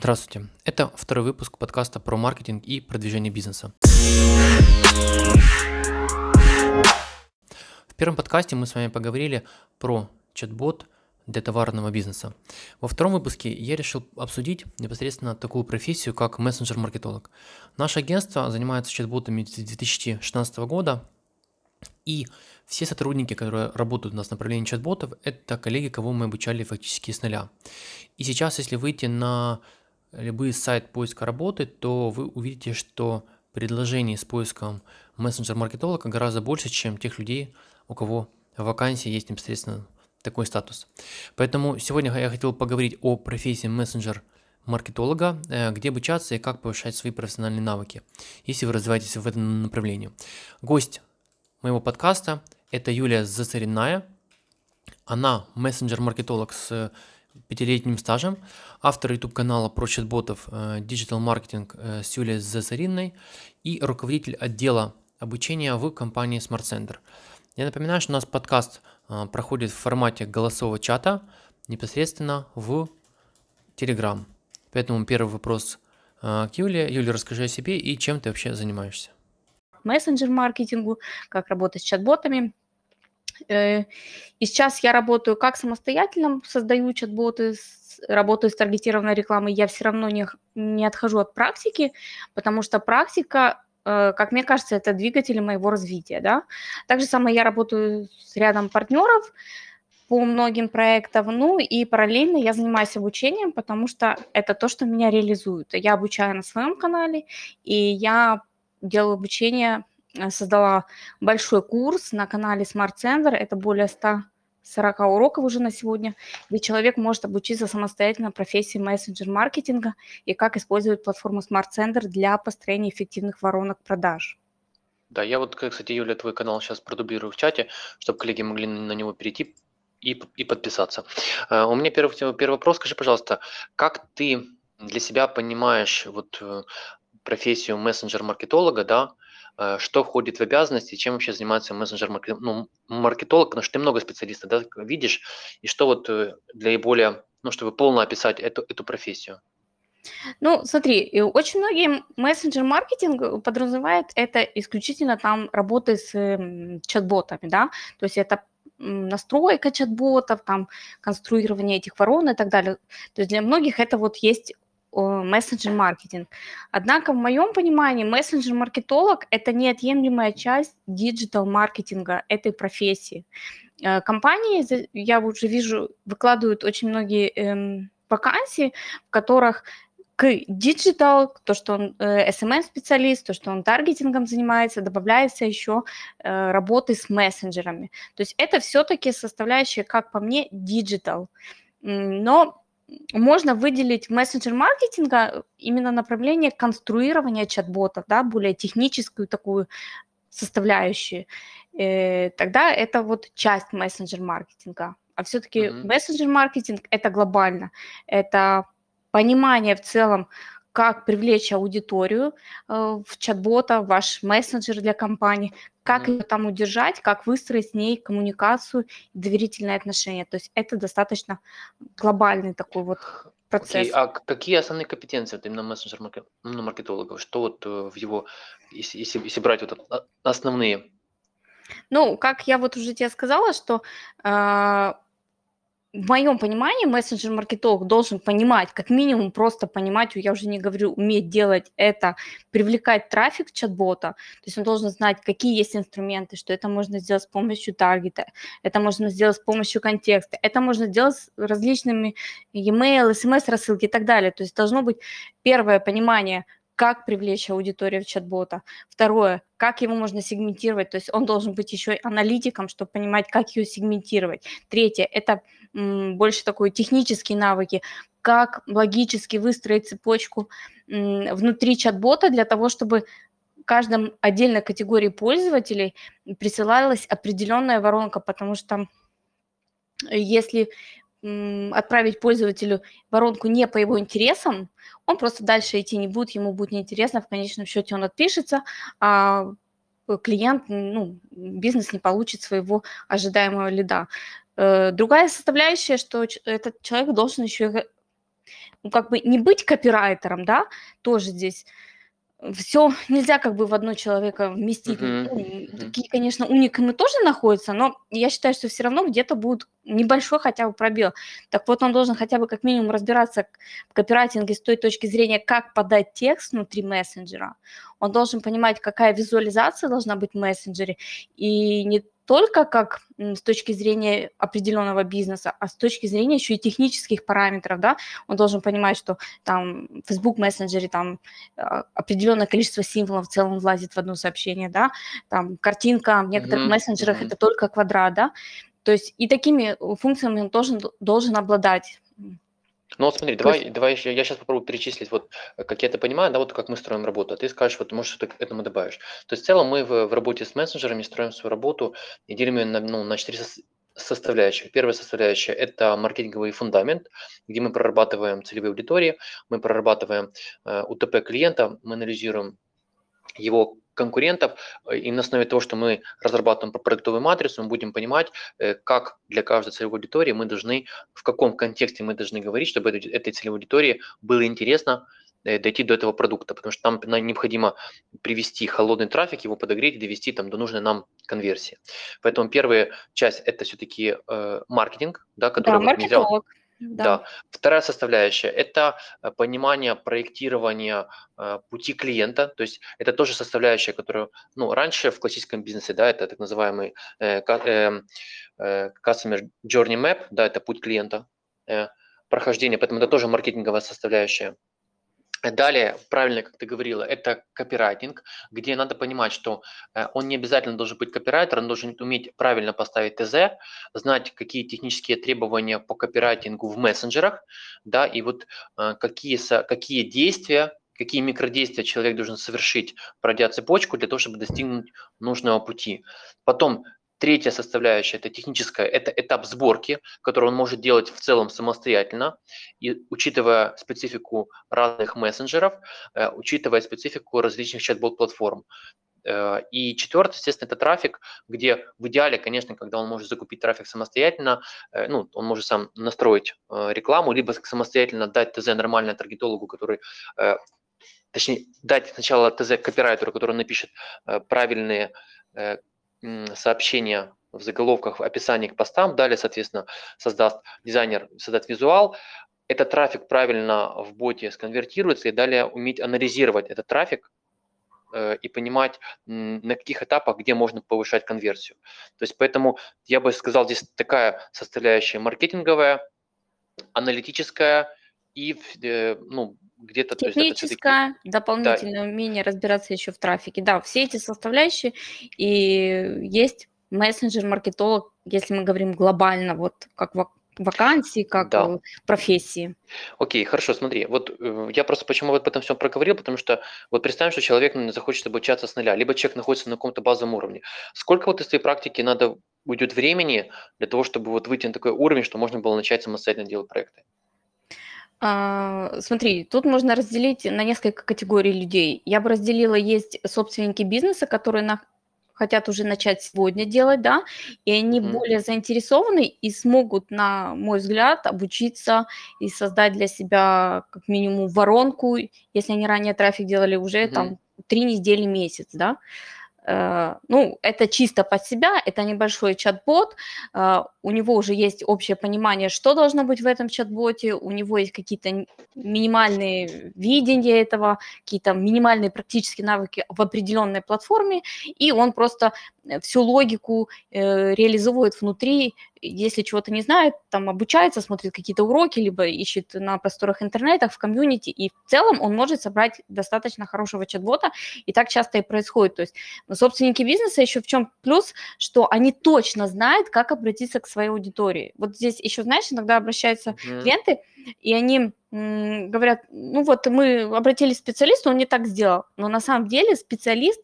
Здравствуйте. Это второй выпуск подкаста про маркетинг и продвижение бизнеса. В первом подкасте мы с вами поговорили про чат-бот для товарного бизнеса. Во втором выпуске я решил обсудить непосредственно такую профессию, как мессенджер-маркетолог. Наше агентство занимается чат-ботами с 2016 года, и все сотрудники, которые работают у нас в направлении чат-ботов, это коллеги, кого мы обучали фактически с нуля. И сейчас, если выйти на любой сайт поиска работы, то вы увидите, что предложений с поиском мессенджер-маркетолога гораздо больше, чем тех людей, у кого в вакансии есть непосредственно такой статус. Поэтому сегодня я хотел поговорить о профессии мессенджер маркетолога, э, где обучаться и как повышать свои профессиональные навыки, если вы развиваетесь в этом направлении. Гость моего подкаста – это Юлия Зацаринная. Она мессенджер-маркетолог с пятилетним стажем, автор YouTube-канала про чат-ботов э, Marketing э, с Юлией Засариной и руководитель отдела обучения в компании Smart Center. Я напоминаю, что у нас подкаст э, проходит в формате голосового чата непосредственно в Telegram. Поэтому первый вопрос к Юле. Юля, расскажи о себе и чем ты вообще занимаешься. Мессенджер-маркетингу, как работать с чат-ботами – Э, и сейчас я работаю как самостоятельно, создаю чат-боты, работаю с таргетированной рекламой, я все равно не, не отхожу от практики, потому что практика, э, как мне кажется, это двигатель моего развития. Да? Так же самое я работаю с рядом партнеров по многим проектам, ну и параллельно я занимаюсь обучением, потому что это то, что меня реализует. Я обучаю на своем канале, и я делаю обучение Э, создала большой курс на канале Smart Center. Это более 140 уроков уже на сегодня, где человек может обучиться самостоятельно профессии мессенджер-маркетинга и как использовать платформу Smart Center для построения эффективных воронок продаж. Да, я вот, кстати, Юля, твой канал сейчас продублирую в чате, чтобы коллеги могли на него перейти и, и подписаться. Uh, у меня первый, первый вопрос. Скажи, пожалуйста, как ты для себя понимаешь вот э, профессию мессенджер-маркетолога, да, Э, что входит в обязанности, чем вообще занимается мессенджер-маркетолог, ну, потому что ты много специалистов да, видишь, и что вот э, для более, ну, чтобы полно описать эту, эту профессию? Ну, смотри, очень многие мессенджер-маркетинг подразумевает это исключительно там работы с чат-ботами, да, то есть это настройка чат-ботов, там, конструирование этих ворон и так далее. То есть для многих это вот есть мессенджер-маркетинг. Однако в моем понимании мессенджер-маркетолог – это неотъемлемая часть диджитал-маркетинга этой профессии. Э, компании, я уже вижу, выкладывают очень многие эм, вакансии, в которых к диджитал, то, что он э, SMM-специалист, то, что он таргетингом занимается, добавляется еще э, работы с мессенджерами. То есть это все-таки составляющая, как по мне, диджитал. Но можно выделить мессенджер-маркетинга именно направление конструирования чат-ботов, да, более техническую такую составляющую. Э, тогда это вот часть мессенджер-маркетинга. А все-таки mm-hmm. мессенджер-маркетинг это глобально, это понимание в целом, как привлечь аудиторию э, в чат-бота, ваш мессенджер для компании, как ее там удержать, как выстроить с ней коммуникацию, доверительные отношения. То есть это достаточно глобальный такой вот процесс. Okay. А какие основные компетенции вот именно мессенджер-маркетологов? Что вот э, в его, если, если, если брать вот основные? Ну, как я вот уже тебе сказала, что э, в моем понимании мессенджер-маркетолог должен понимать, как минимум просто понимать, я уже не говорю, уметь делать это, привлекать трафик чат-бота, то есть он должен знать, какие есть инструменты, что это можно сделать с помощью таргета, это можно сделать с помощью контекста, это можно сделать с различными e-mail, смс-рассылки и так далее. То есть должно быть первое понимание, как привлечь аудиторию в чат-бота. Второе, как его можно сегментировать, то есть он должен быть еще аналитиком, чтобы понимать, как ее сегментировать. Третье, это больше такой технические навыки, как логически выстроить цепочку внутри чат-бота для того, чтобы каждом отдельной категории пользователей присылалась определенная воронка, потому что если отправить пользователю воронку не по его интересам, он просто дальше идти не будет, ему будет неинтересно, в конечном счете он отпишется, а клиент, ну, бизнес не получит своего ожидаемого лида. Э, другая составляющая, что этот человек должен еще ну, как бы не быть копирайтером, да, тоже здесь все нельзя как бы в одно человека вместить. Ну, Мгм. такие, конечно, уникумы тоже находятся, но я считаю, что все равно где-то будет небольшой хотя бы пробел. Так вот, он должен хотя бы как минимум разбираться в копирайтинге с той точки зрения, как подать текст внутри мессенджера. Он должен понимать, какая визуализация должна быть в мессенджере, и не только как с точки зрения определенного бизнеса, а с точки зрения еще и технических параметров, да, он должен понимать, что там в Facebook мессенджере там а, определенное количество символов в целом влазит в одно сообщение, да, там картинка в некоторых Мгм. мессенджерах Мгм. это только квадрат, да, то есть и такими э, функциями он должен, должен обладать. Ну вот смотри, давай, давай я, я сейчас попробую перечислить, вот э, как я это понимаю, да, вот как мы строим работу, а ты скажешь, вот может что-то к этому добавишь. То есть в целом мы в, в работе с мессенджерами строим свою работу и делим ее на, ну, на четыре сос- составляющих. Первая составляющая – это маркетинговый фундамент, где мы прорабатываем целевые аудитории, мы прорабатываем э, УТП клиента, мы анализируем его конкурентов, э, и на основе того, что мы разрабатываем продуктовую матрицу, мы будем понимать, э, как для каждой целевой аудитории мы должны, в каком контексте мы должны говорить, чтобы этой целевой аудитории было интересно э, дойти до этого продукта, потому что нам необходимо привести холодный трафик, его подогреть и довести там, до нужной нам конверсии. Поэтому первая часть – это все-таки э, маркетинг, да, который Да, вот маркетолог. Да. Да. Вторая составляющая– это э, понимание проектирования э, пути клиента, то есть это тоже составляющая, которую, ну, раньше в классическом бизнесе, да, это так называемый э, эм, э, Customer Journey Map, да, это путь клиента, э, прохождение, поэтому это тоже маркетинговая составляющая. Далее, правильно, как ты говорила, это копирайтинг, где надо понимать, что э, он не обязательно должен быть копирайтер, он должен уметь правильно поставить ТЗ, знать, какие технические требования по копирайтингу в мессенджерах, да, и вот э, какие, какие действия, какие микродействия человек должен совершить, пройдя цепочку, для того, чтобы достигнуть нужного пути. Потом Третья составляющая – это техническая, это этап сборки, который он может делать в целом самостоятельно, и учитывая специфику разных мессенджеров, э, учитывая специфику различных чат-бот-платформ. Э, И четвертое, естественно, это трафик, где в идеале, конечно, когда он может закупить трафик самостоятельно, э, ну, он может сам настроить рекламу, либо самостоятельно дать ТЗ нормально таргетологу, который точнее, дать сначала ТЗ копирайтеру, который напишет правильные сообщения в заголовках, в описании к постам, далее, соответственно, создаст дизайнер, создаст визуал, этот трафик правильно в боте сконвертируется, и далее уметь анализировать этот трафик э, и понимать, на каких этапах, где можно повышать конверсию. То есть поэтому я бы сказал, здесь такая составляющая маркетинговая, аналитическая и э, ну, где-то... то есть Техническое, дополнительное умение разбираться еще в трафике. Да, все эти составляющие. И есть мессенджер-маркетолог, если мы говорим глобально, вот как вак- вакансии, как Да. э, профессии. Окей, хорошо, смотри, вот э, я просто почему об этом всем проговорил, потому что вот представим, что человек ну, захочет обучаться с нуля, либо человек находится на каком-то базовом уровне. Сколько вот из твоей практики надо уйдет времени для того, чтобы вот выйти на такой уровень, что можно было начать самостоятельно делать проекты? А, Смотри, тут можно разделить на несколько категорий людей. Я бы разделила, есть собственники бизнеса, которые на- хотят уже начать сегодня делать, да, и они Мгм. более заинтересованы и смогут, на мой взгляд, обучиться и создать для себя как минимум воронку, если они ранее трафик делали уже Мгм. там три недели, месяц, да. Э, Ну, это чисто под себя, это небольшой чат-бот, а, у него уже есть общее понимание, что должно быть в этом чат-боте, у него есть какие-то минимальные видения этого, какие-то минимальные практические навыки в определенной платформе, и он просто э, всю логику э, реализует внутри, если чего-то не знает, там обучается, смотрит какие-то уроки, либо ищет на просторах интернета, в комьюнити, и в целом он может собрать достаточно хорошего чат-бота, и так часто и происходит. То есть но собственники бизнеса еще в чем плюс, что они точно знают, как обратиться к своей аудитории. Вот здесь еще, знаешь, иногда обращаются Мгм. клиенты, и они говорят, ну вот мы обратились к специалисту, он не так сделал. Но на самом деле специалист,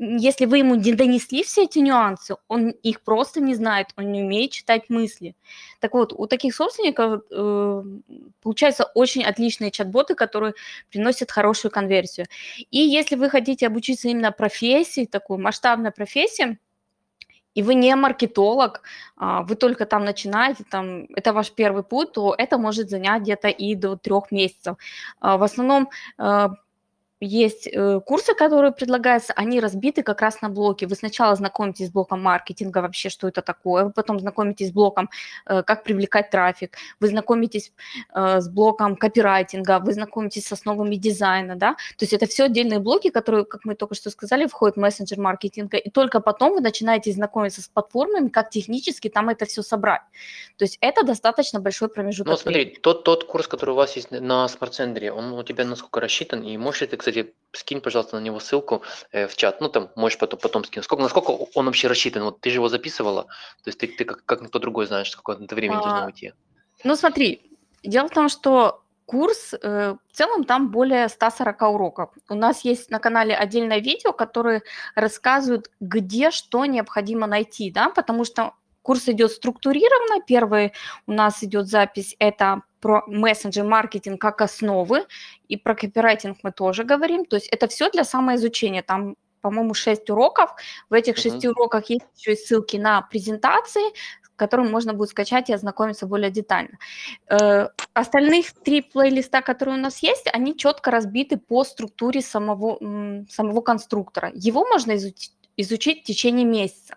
если вы ему не донесли все эти нюансы, он их просто не знает, он не умеет читать мысли. Так вот, у таких собственников э, получаются очень отличные чат-боты, которые приносят хорошую конверсию. И если вы хотите обучиться именно профессии, такой масштабной профессии, и вы не маркетолог, а, вы только там начинаете, там, это ваш первый путь, то это может занять где-то и до трех месяцев. А, в основном э, есть э, курсы, которые предлагаются, они разбиты как раз на блоки. Вы сначала знакомитесь с блоком маркетинга, вообще, что это такое, вы потом знакомитесь с блоком, э, как привлекать трафик, вы знакомитесь э, с блоком копирайтинга, вы знакомитесь с основами дизайна, да, то есть это все отдельные блоки, которые, как мы только что сказали, входят в мессенджер маркетинга, и только потом вы начинаете знакомиться с платформами, как технически там это все собрать. То есть это достаточно большой промежуток. Ну, смотри, тот, тот курс, который у вас есть на смарт-центре, он у тебя насколько рассчитан, и можешь ли ты, кстати, скинь, пожалуйста, на него ссылку э, в чат. Ну, там можешь потом, потом скинуть. Сколько, насколько он вообще рассчитан? Вот ты же его записывала, то есть ты, ты как, как никто другой знаешь, сколько это времени а, должно уйти. Ну, смотри, дело в том, что курс, э, в целом там более 140 уроков. У нас есть на канале отдельное видео, которое рассказывает, где что необходимо найти, да, потому что курс идет структурированно. Первый у нас идет запись, это про мессенджер маркетинг как основы, и про копирайтинг мы тоже говорим. То есть это все для самоизучения. Там, по-моему, 6 уроков. В этих шести uh-huh. уроках есть еще и ссылки на презентации, которым можно будет скачать и ознакомиться более детально. Э, остальных три плейлиста, которые у нас есть, они четко разбиты по структуре самого, самого конструктора. Его можно изучить, изучить в течение месяца.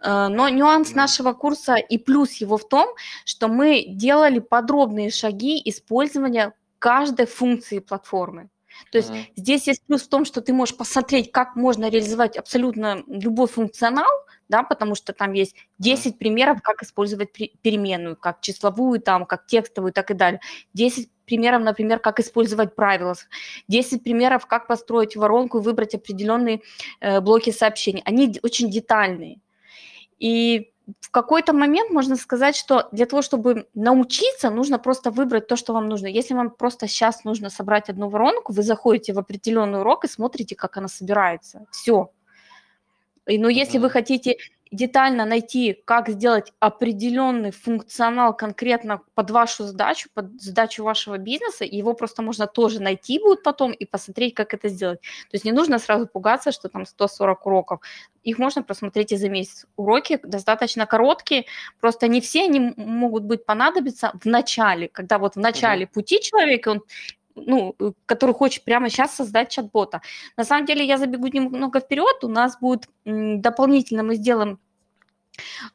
Э, но нюанс нашего курса и плюс его в том, что мы делали подробные шаги использования каждой функции платформы. То есть uh-huh. здесь есть плюс в том, что ты можешь посмотреть, как можно реализовать абсолютно любой функционал, да, потому что там есть 10 uh-huh. примеров, как использовать переменную, как числовую, там, как текстовую, так и далее. 10 примеров, например, как использовать правила, 10 примеров, как построить воронку и выбрать определенные э, блоки сообщений. Они очень детальные. И в какой-то момент можно сказать, что для того, чтобы научиться, нужно просто выбрать то, что вам нужно. Если вам просто сейчас нужно собрать одну воронку, вы заходите в определенный урок и смотрите, как она собирается. Все. Но если вы хотите детально найти, как сделать определенный функционал конкретно под вашу задачу, под задачу вашего бизнеса, его просто можно тоже найти будет потом и посмотреть, как это сделать. То есть не нужно сразу пугаться, что там 140 уроков. Их можно просмотреть и за месяц. Уроки достаточно короткие, просто не все они могут быть понадобиться в начале, когда вот в начале пути человека он ну, э, который хочет прямо сейчас создать чат-бота. На самом деле я забегу немного вперед, у нас будет дополнительно, мы сделаем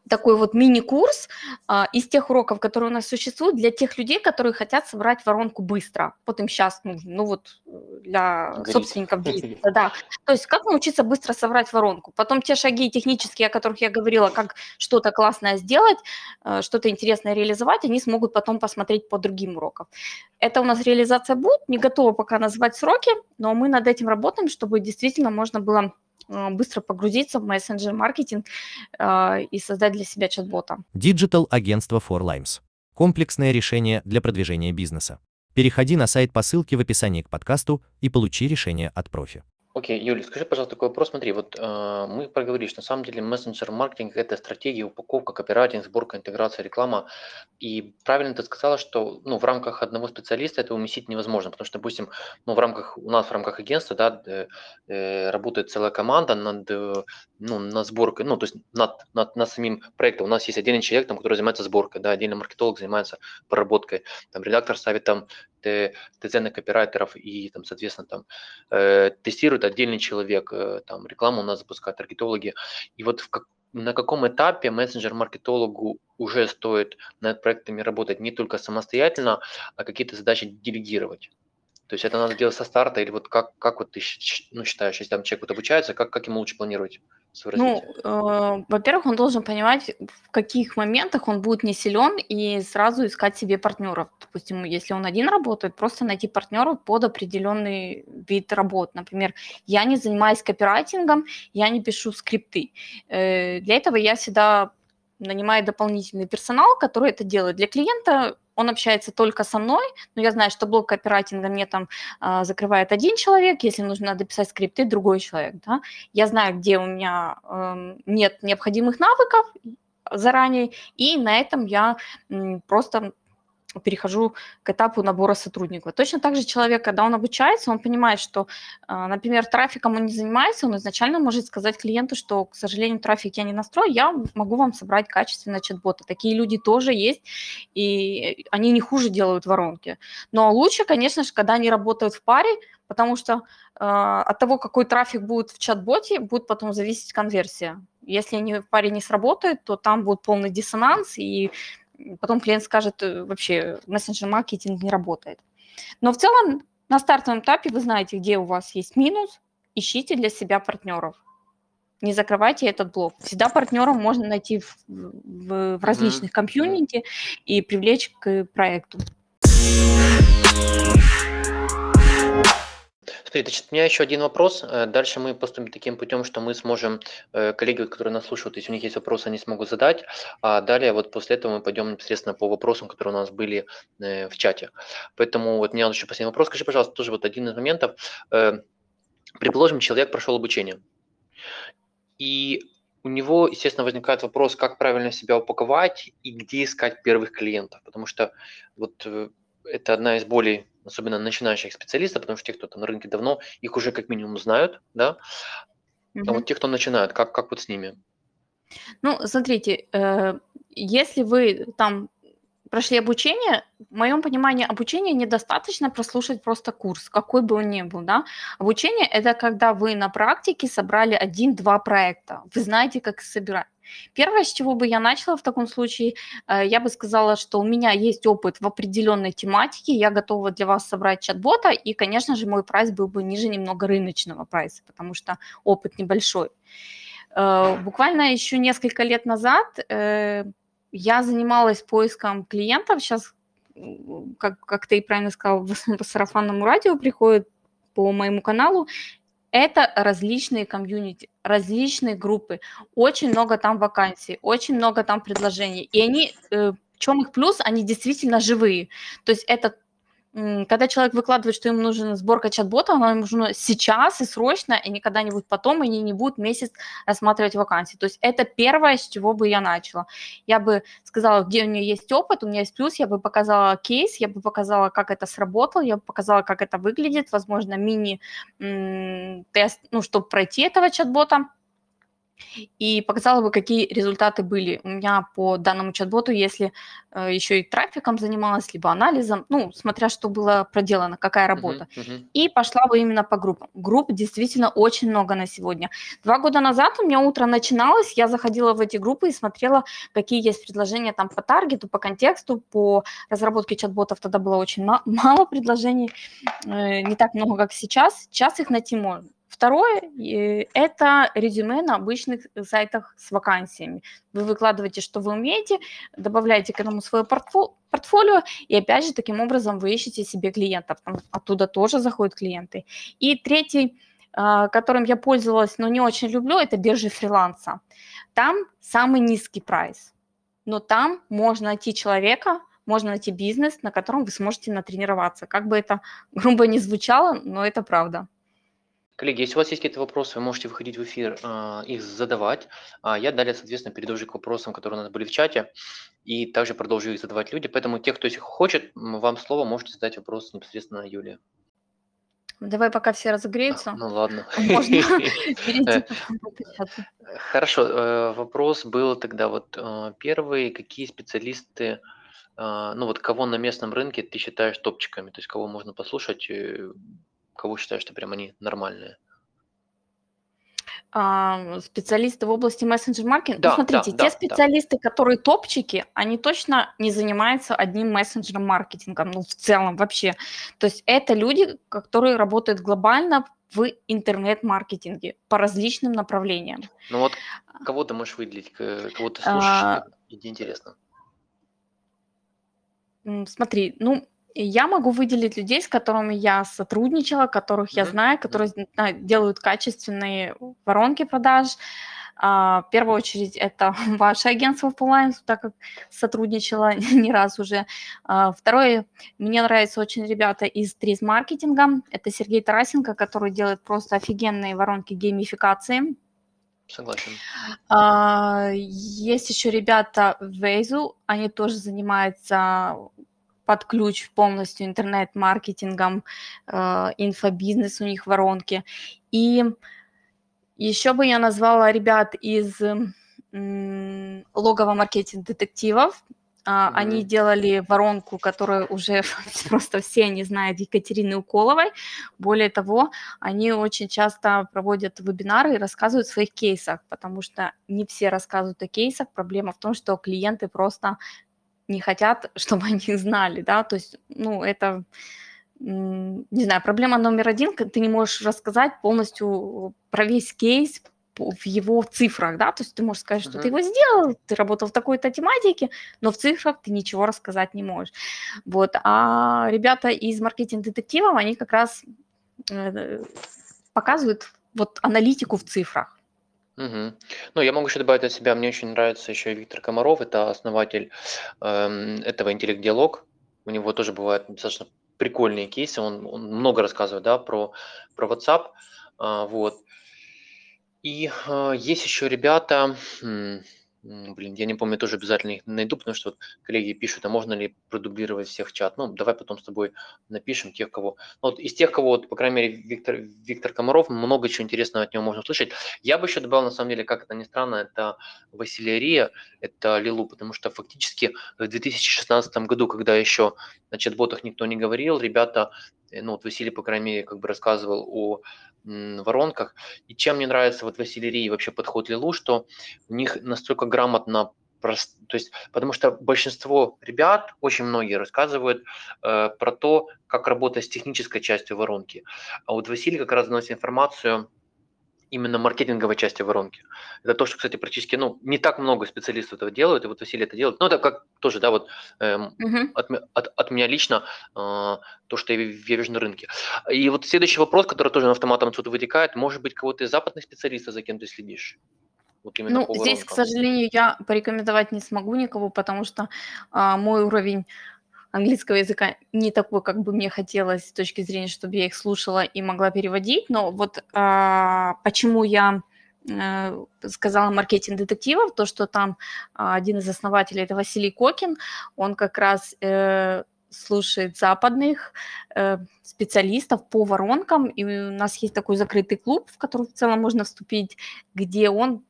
такой вот мини-курс а, из тех уроков, которые у нас существуют, для тех людей, которые хотят собрать воронку быстро. Вот им сейчас нужно, ну вот э, для Горит. собственников бизнеса, да. То есть как научиться быстро собрать воронку. Потом те шаги технические, о которых я говорила, как что-то классное сделать, э, что-то интересное реализовать, они смогут потом посмотреть по другим урокам. Это у нас реализация будет, не готова пока назвать сроки, но мы над этим работаем, чтобы действительно можно было быстро погрузиться в мессенджер-маркетинг э, и создать для себя чат-бота. Digital агентство For Limes. Комплексное решение для продвижения бизнеса. Переходи на сайт по ссылке в описании к подкасту и получи решение от профи. Окей, Юля, скажи, пожалуйста, такой вопрос. Смотри, вот э, мы проговорили, что на самом деле мессенджер-маркетинг– это стратегия, упаковка, копирайтинг, сборка, интеграция, реклама. И правильно ты сказала, что ну, в рамках одного специалиста это уместить невозможно, потому что, допустим, ну, в рамках, у нас в рамках агентства да, э, работает целая команда над, э, ну, над сборкой, ну, то есть над, над, над самим проектом. У нас есть отдельный человек, там, который занимается сборкой, да, отдельный маркетолог занимается проработкой, там, редактор ставит там ТЗ на копирайтеров и, там, соответственно, там, э, тестирует отдельный человек, э, там, рекламу у нас запускают таргетологи. И вот в как, на каком этапе мессенджер-маркетологу уже стоит над проектами работать не только самостоятельно, а какие-то задачи делегировать? То есть это надо делать со старта, или вот как, как вот ты ну, считаешь, если там человек вот обучается, как, как ему лучше планировать? Ну, э, во-первых, он должен понимать, в каких моментах он будет не силен, и сразу искать себе партнеров. Допустим, если он один работает, просто найти партнеров под определенный вид работ. Например, я не занимаюсь копирайтингом, я не пишу скрипты. Э, для этого я всегда нанимаю дополнительный персонал, который это делает. Для клиента он общается только со мной, но я знаю, что блок копирайтинга мне там э, закрывает один человек, если нужно дописать скрипты, другой человек, да. Я знаю, где у меня э, нет необходимых навыков заранее, и на этом я э, просто перехожу к этапу набора сотрудников. Точно так же человек, когда он обучается, он понимает, что, а, например, трафиком он не занимается, он изначально может сказать клиенту, что, к сожалению, трафик я не настрою, я могу вам собрать качественный чат-бота. Такие люди тоже есть, и они не хуже делают воронки. Но лучше, конечно же, когда они работают в паре, потому что э, от того, какой трафик будет в чат-боте, будет потом зависеть конверсия. Если они в паре не сработают, то там будет полный диссонанс, и потом клиент скажет, э, вообще мессенджер-маркетинг не работает. Но в целом на стартовом этапе вы знаете, где у вас есть минус, ищите для себя партнеров. Не закрывайте этот блок. Всегда партнеров можно найти в, в, в различных комьюнити и привлечь к проекту. Смотри, значит, у меня еще один вопрос. Э, дальше мы поступим таким путем, что мы сможем, э, коллеги, которые нас слушают, если у них есть вопросы, они смогут задать. А далее вот после этого мы пойдем непосредственно по вопросам, которые у нас были э, в чате. Поэтому вот у меня еще последний вопрос. Скажи, пожалуйста, тоже вот один из моментов. Предположим, человек прошел обучение. И у него, естественно, возникает вопрос, как правильно себя упаковать и где искать первых клиентов. Потому что вот это одна из болей особенно начинающих специалистов, потому что те, кто там на рынке давно, их уже как минимум знают, да. Mm-hmm. А вот те, кто начинают, как, как вот с ними? Ну, смотрите, э, если вы там прошли обучение, в моем понимании обучения недостаточно прослушать просто курс, какой бы он ни был, да. Обучение – это когда вы на практике собрали один-два проекта, вы знаете, как их собирать. Первое, с чего бы я начала в таком случае, э, я бы сказала, что у меня есть опыт в определенной тематике, я готова для вас собрать чат-бота, и, конечно же, мой прайс был бы ниже немного рыночного прайса, потому что опыт небольшой. Э, буквально еще несколько лет назад э, я занималась поиском клиентов, сейчас, как, как ты правильно сказал, по сарафанному радио приходит по моему каналу, это различные комьюнити, различные группы. Очень много там вакансий, очень много там предложений. И они, э, в чем их плюс, они действительно живые. То есть это когда человек выкладывает, что ему нужна сборка чат-бота, она ему нужна сейчас и срочно, и не когда-нибудь потом, и они не будут месяц рассматривать вакансии. То есть это первое, с чего бы я начала. Я бы сказала, где у нее есть опыт, у меня есть плюс, я бы показала кейс, я бы показала, как это сработало, я бы показала, как это выглядит, возможно, мини-тест, ну, чтобы пройти этого чат-бота и показала бы, какие результаты были у меня по данному чат-боту, если э, еще и трафиком занималась, либо анализом, ну, смотря что было проделано, какая работа. Uh-huh, uh-huh. И пошла бы именно по группам. Групп действительно очень много на сегодня. Два года назад у меня утро начиналось, я заходила в эти группы и смотрела, какие есть предложения там по таргету, по контексту, по разработке чат-ботов. Тогда было очень мало предложений, э, не так много, как сейчас. Сейчас их найти можно. Второе это резюме на обычных сайтах с вакансиями. Вы выкладываете, что вы умеете, добавляете к этому свое портфолио, и опять же, таким образом вы ищете себе клиентов. оттуда тоже заходят клиенты. И третий, а, которым я пользовалась, но не очень люблю, это биржи фриланса. Там самый низкий прайс, но там можно найти человека, можно найти бизнес, на котором вы сможете натренироваться. Как бы это грубо не звучало, но это правда. Коллеги, если у вас есть какие-то вопросы, вы можете выходить в эфир, э, их задавать. А я далее, соответственно, перейду уже к вопросам, которые у нас были в чате, и также продолжу их задавать люди. Поэтому те, кто если хочет, вам слово, можете задать вопрос непосредственно Юлии. Давай пока все разогреются. Ну ладно. Можно Хорошо, э, вопрос был тогда вот э, первый, какие специалисты, э, ну вот кого на местном рынке ты считаешь топчиками, то есть кого можно послушать, Кого считаешь, что прям они нормальные? А, специалисты в области мессенджер-маркетинга. Ну, смотрите, да, те да, специалисты, да. которые топчики, они точно не занимаются одним мессенджером маркетингом, ну, в целом вообще. То есть это люди, которые работают глобально в интернет-маркетинге по различным направлениям. Ну вот кого ты можешь выделить, кого ты слушаешь, а, интересно? Смотри, ну, я могу выделить людей, с которыми я сотрудничала, которых я знаю, которые делают качественные воронки продаж. А, в первую очередь это ваше агентство Full так как сотрудничала не раз уже. А, второе, мне нравятся очень ребята из Триз маркетинга. Это Сергей Тарасенко, который делает просто офигенные воронки геймификации. Согласен. А, есть еще ребята в Вейзу, они тоже занимаются под ключ полностью интернет-маркетингом, э, инфобизнес у них воронки. И еще бы я назвала ребят из логово маркетинг детективов, а, они делали воронку, которую уже просто все не знают, Екатерины Уколовой. Более того, они очень часто проводят вебинары и рассказывают о своих кейсах, потому что не все рассказывают о кейсах. Проблема в том, что клиенты просто не хотят, чтобы они знали, да, то есть, ну, это, не знаю, проблема номер один, ты не можешь рассказать полностью про весь кейс, в его цифрах, да, то есть ты можешь сказать, что uh-huh. ты его сделал, ты работал в такой-то тематике, но в цифрах ты ничего рассказать не можешь. Вот, а ребята из маркетинг-детективов, они как раз э, показывают вот аналитику в цифрах. Угу. Ну, я могу еще добавить от себя, мне очень нравится еще Виктор Комаров, это основатель эм, этого интеллект-диалог. У него тоже бывают достаточно прикольные кейсы, он, он много рассказывает, да, про, про WhatsApp, э, вот. И э, есть еще ребята, блин, я не помню, тоже обязательно их найду, потому что вот коллеги пишут, а можно ли продублировать всех чат. Ну, давай потом с тобой напишем тех, кого... Ну, вот из тех, кого, вот, по крайней мере, Виктор, Виктор Комаров, много чего интересного от него можно услышать. Я бы еще добавил, на самом деле, как это ни странно, это Василия это Лилу, потому что фактически в 2016 году, когда еще на чат-ботах никто не говорил, ребята, ну, вот Василий, по крайней мере, как бы рассказывал о воронках. И чем мне нравится вот в Василерии вообще подход Лилу, что у них настолько грамотно прост... то есть, потому что большинство ребят, очень многие рассказывают э, про то, как работать с технической частью воронки. А вот Василий как раз доносит информацию именно маркетинговой части воронки. Это то, что, кстати, практически, ну, не так много специалистов этого делают, и вот Василий это делает. Ну, это как тоже, да, вот эм, uh-huh. от, от, от меня лично э, то, что я, я вижу на рынке. И вот следующий вопрос, который тоже автоматом отсюда вытекает, может быть, кого-то из западных специалистов, за кем ты следишь? Вот ну, здесь, к сожалению, я порекомендовать не смогу никого, потому что а, мой уровень английского языка не такой, как бы мне хотелось с точки зрения, чтобы я их слушала и могла переводить, но вот а, почему я э, сказала маркетинг детективов, то, что там а, один из основателей, это Василий Кокин, он как раз э, слушает западных э, специалистов по воронкам, и у нас есть такой закрытый клуб, в который в целом можно вступить, где он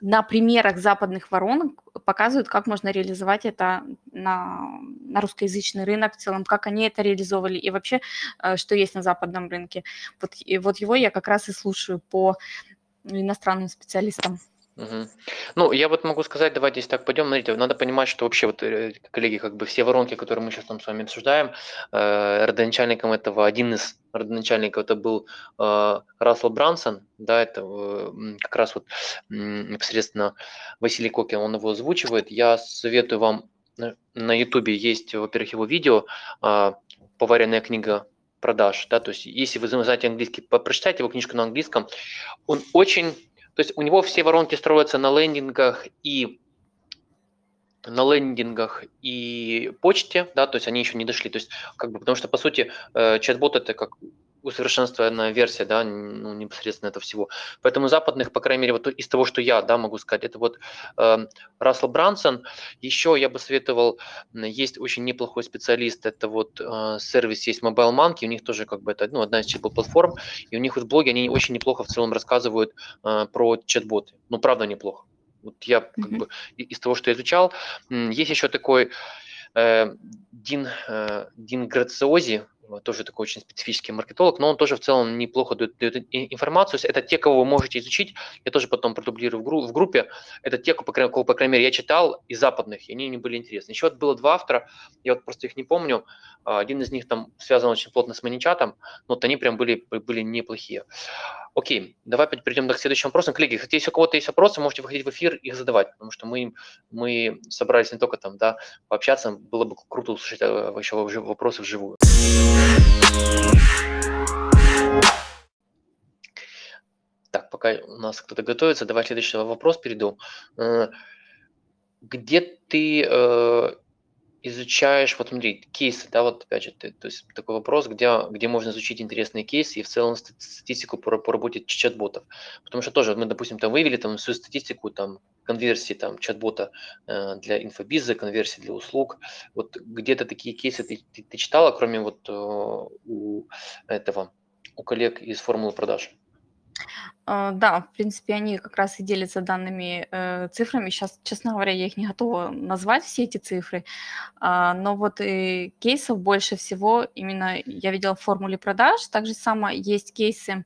на примерах западных воронок показывают, как можно реализовать это на, на русскоязычный рынок в целом, как они это реализовывали и вообще, э, что есть на западном рынке. Вот, и вот его я как раз и слушаю по иностранным специалистам. Угу. Ну, я вот могу сказать, давайте здесь так пойдем. Смотрите, надо понимать, что вообще, вот, э, коллеги, как бы все воронки, которые мы сейчас там с вами обсуждаем, э, родоначальником этого, один из родоначальников это был э, Рассел Брансон, да, это э, как раз вот э, непосредственно Василий Кокин, он его озвучивает. Я советую вам, на ютубе есть, во-первых, его видео, э, «Поваренная книга продаж», да, то есть если вы знаете английский, прочитайте его книжку на английском, он очень то есть у него все воронки строятся на лендингах и на лендингах и почте, да, то есть они еще не дошли, то есть как бы, потому что по сути э, чат-бот это как усовершенствованная версия, да, ну, непосредственно этого всего. Поэтому западных, по крайней мере, вот из того, что я, да, могу сказать, это вот э, Рассел Брансон. Еще я бы советовал, есть очень неплохой специалист, это вот э, сервис есть Mobile Monkey, у них тоже как бы это, ну, одна из чат платформ, и у них вот в блоге они очень неплохо в целом рассказывают э, про чат-боты. Ну, правда, неплохо. Вот я как mm-hmm. бы из того, что я изучал, есть еще такой э, Дин, э, Дин Грациози, тоже такой очень специфический маркетолог, но он тоже в целом неплохо дает, дает информацию. Это те, кого вы можете изучить. Я тоже потом продублирую в, гру- в группе. Это те, кого, кого, по крайней мере, я читал из западных, и они мне были интересны. Еще вот было два автора, я вот просто их не помню. А, один из них там связан очень плотно с маничатом, но вот они прям были, были неплохие. Окей, давай перейдем к следующему вопросу. Коллеги, если у кого-то есть вопросы, можете выходить в эфир их задавать, потому что мы, мы собрались не только там, да, пообщаться, было бы круто услышать еще вопросы вживую. Так, пока у нас кто-то готовится, давай следующий вопрос перейду. Э, где ты, э, изучаешь, вот смотри, кейсы, да, вот опять же, ты, то есть такой вопрос, где, где можно изучить интересные кейсы и в целом статистику по, по работе чат-ботов. Потому что тоже мы, допустим, там вывели там всю статистику там конверсии там чат-бота э, для инфобиза, конверсии для услуг. Вот где-то такие кейсы ты, ты, ты читала, кроме вот э, у этого, у коллег из формулы продаж? А, да, в принципе, они как раз и делятся данными э, цифрами. Сейчас, честно говоря, я их не готова назвать, все эти цифры. А, но вот и кейсов больше всего именно я видела в формуле продаж. Также само есть кейсы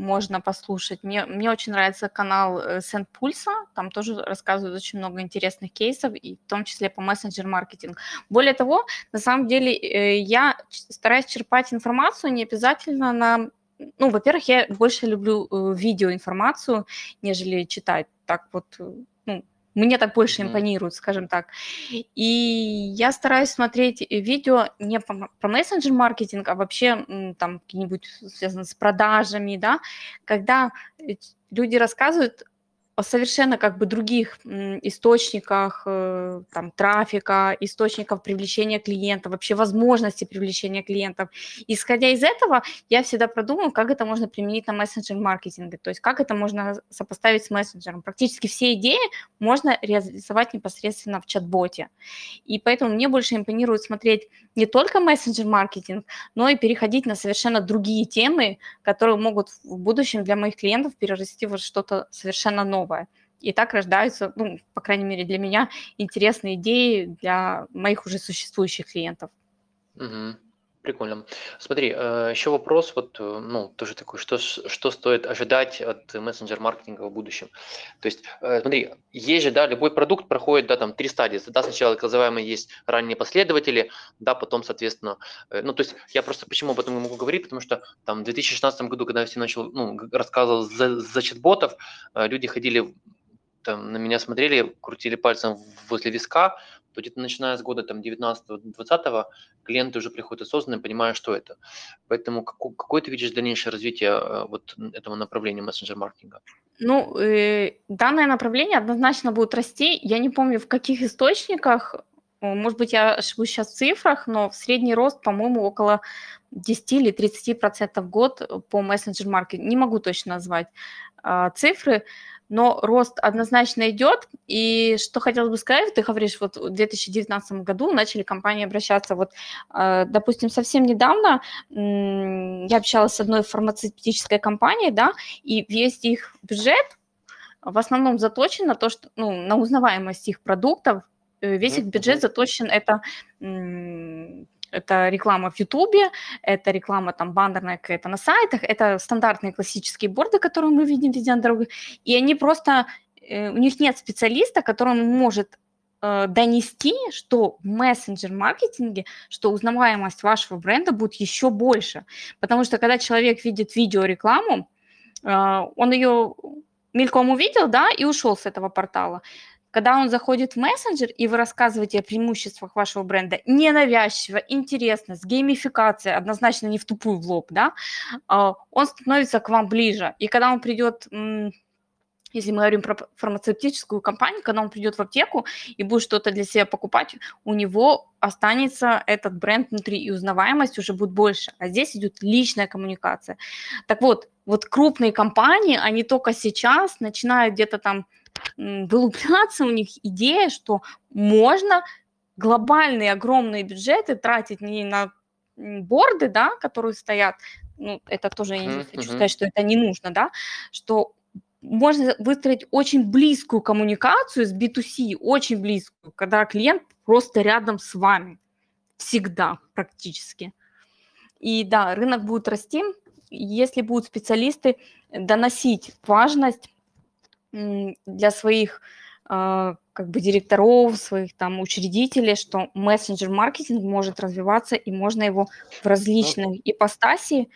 можно послушать. Мне, мне очень нравится канал э, Сент Пульса, там тоже рассказывают очень много интересных кейсов, и в том числе по мессенджер-маркетингу. Более того, на самом деле э, я стараюсь черпать информацию не обязательно на... Ну, во-первых, я больше люблю э, видеоинформацию, нежели читать. Так вот, мне так больше импонирует, скажем так. И я стараюсь смотреть видео не по мессенджер-маркетинг, а вообще там какие-нибудь связанные с продажами, да, когда люди рассказывают о совершенно как бы других источниках э, там, трафика, источников привлечения клиентов, вообще возможности привлечения клиентов. Исходя из этого, я всегда продумываю, как это можно применить на мессенджер-маркетинге, то есть как это можно сопоставить с мессенджером. Практически все идеи можно реализовать непосредственно в чат-боте. И поэтому мне больше импонирует смотреть не только мессенджер-маркетинг, но и переходить на совершенно другие темы, которые могут в будущем для моих клиентов перерасти во что-то совершенно новое. И так рождаются, ну, по крайней мере, для меня интересные идеи для моих уже существующих клиентов. Угу. Прикольно. Смотри, э, еще вопрос, вот, э, ну, тоже такой, что, что стоит ожидать от мессенджер-маркетинга в будущем? То есть, э, смотри, есть же, да, любой продукт проходит, да, там, три стадии. Да, сначала, так называемые, есть ранние последователи, да, потом, соответственно, ну, то есть, я просто почему об этом могу говорить, потому что там в 2016 году, когда я все начал, ну, рассказывал за, за чат-ботов, люди ходили там, на меня смотрели, крутили пальцем возле виска, то где-то начиная с года там 19-20 клиенты уже приходят осознанно, понимая, что это. Поэтому какой, какой ты видишь дальнейшее развитие э, вот этого направления мессенджер-маркетинга? Ну, э, данное направление однозначно будет расти. Я не помню, в каких источниках, может быть, я ошибусь сейчас в цифрах, но в средний рост, по-моему, около 10 или 30 процентов в год по мессенджер-маркетингу. Не могу точно назвать э, цифры, но рост однозначно идет. И что хотелось бы сказать, ты говоришь, вот в 2019 году начали компании обращаться, вот, э, допустим, совсем недавно я общалась с одной фармацевтической компанией, да, и весь их бюджет в основном заточен на то, что, ну, на узнаваемость их продуктов, э, весь их бюджет заточен это это реклама в Ютубе, это реклама там баннерная какая-то на сайтах, это стандартные классические борды, которые мы видим везде на дорогах, и они просто, э, у них нет специалиста, который может э, донести, что в мессенджер-маркетинге, что узнаваемость вашего бренда будет еще больше. Потому что когда человек видит видеорекламу, э, он ее мельком увидел, да, и ушел с этого портала. Когда он заходит в мессенджер, и вы рассказываете о преимуществах вашего бренда ненавязчиво, интересно, с геймификацией, однозначно не в тупую в лоб, да, а, он становится к вам ближе. И когда он придет если мы говорим про фармацевтическую компанию, когда он придет в аптеку и будет что-то для себя покупать, у него останется этот бренд внутри, и узнаваемость уже будет больше. А здесь идет личная коммуникация. Так вот, вот крупные компании, они только сейчас начинают где-то там вылупляться, у них идея, что можно глобальные огромные бюджеты тратить не на борды, да, которые стоят, ну, это тоже я не хочу сказать, что это не нужно, да, что можно выстроить очень близкую коммуникацию с B2C, очень близкую, когда клиент просто рядом с вами, всегда практически. И да, рынок будет расти, если будут специалисты доносить важность для своих а, как бы директоров, своих там учредителей, что мессенджер-маркетинг может развиваться и можно его в различных ипостаси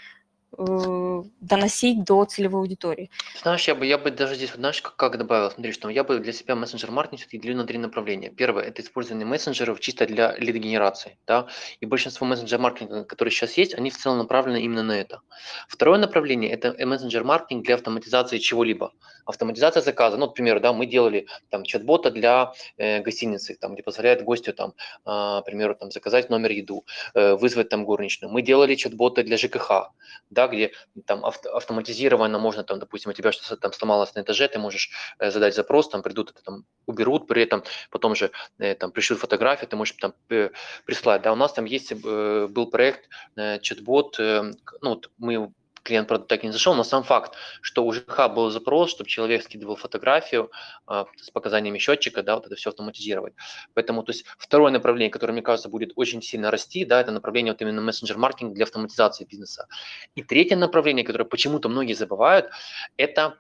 доносить до целевой аудитории. Знаешь, я бы, я бы даже здесь, знаешь, как, как добавил, смотри, что я бы для себя мессенджер-маркетинг все-таки делю на три направления. Первое – это использование мессенджеров чисто для лидогенерации, да, и большинство мессенджер-маркетинга, которые сейчас есть, они в целом направлены именно на это. Второе направление – это мессенджер-маркетинг для автоматизации чего-либо. Автоматизация заказа, ну, например, да, мы делали там чат-бота для э, гостиницы, там, где позволяет гостю, там, э, к там, заказать номер еду, э, вызвать там горничную. Мы делали чат-боты для ЖКХ, да, где там авто, автоматизированно можно, там, допустим, у тебя что-то там сломалось на этаже, ты можешь э, задать запрос, там придут, это, там, уберут, при этом потом же э, там пришлют фотографии, ты можешь там э, прислать. Да, у нас там есть, э, был проект э, чат-бот, э, ну, вот мы клиент, правда, так и не зашел, но сам факт, что у ЖКХ был запрос, чтобы человек скидывал фотографию э, с показаниями счетчика, да, вот это все автоматизировать. Поэтому, то есть, второе направление, которое, мне кажется, будет очень сильно расти, да, это направление вот именно мессенджер-маркетинг для автоматизации бизнеса. И третье направление, которое почему-то многие забывают, это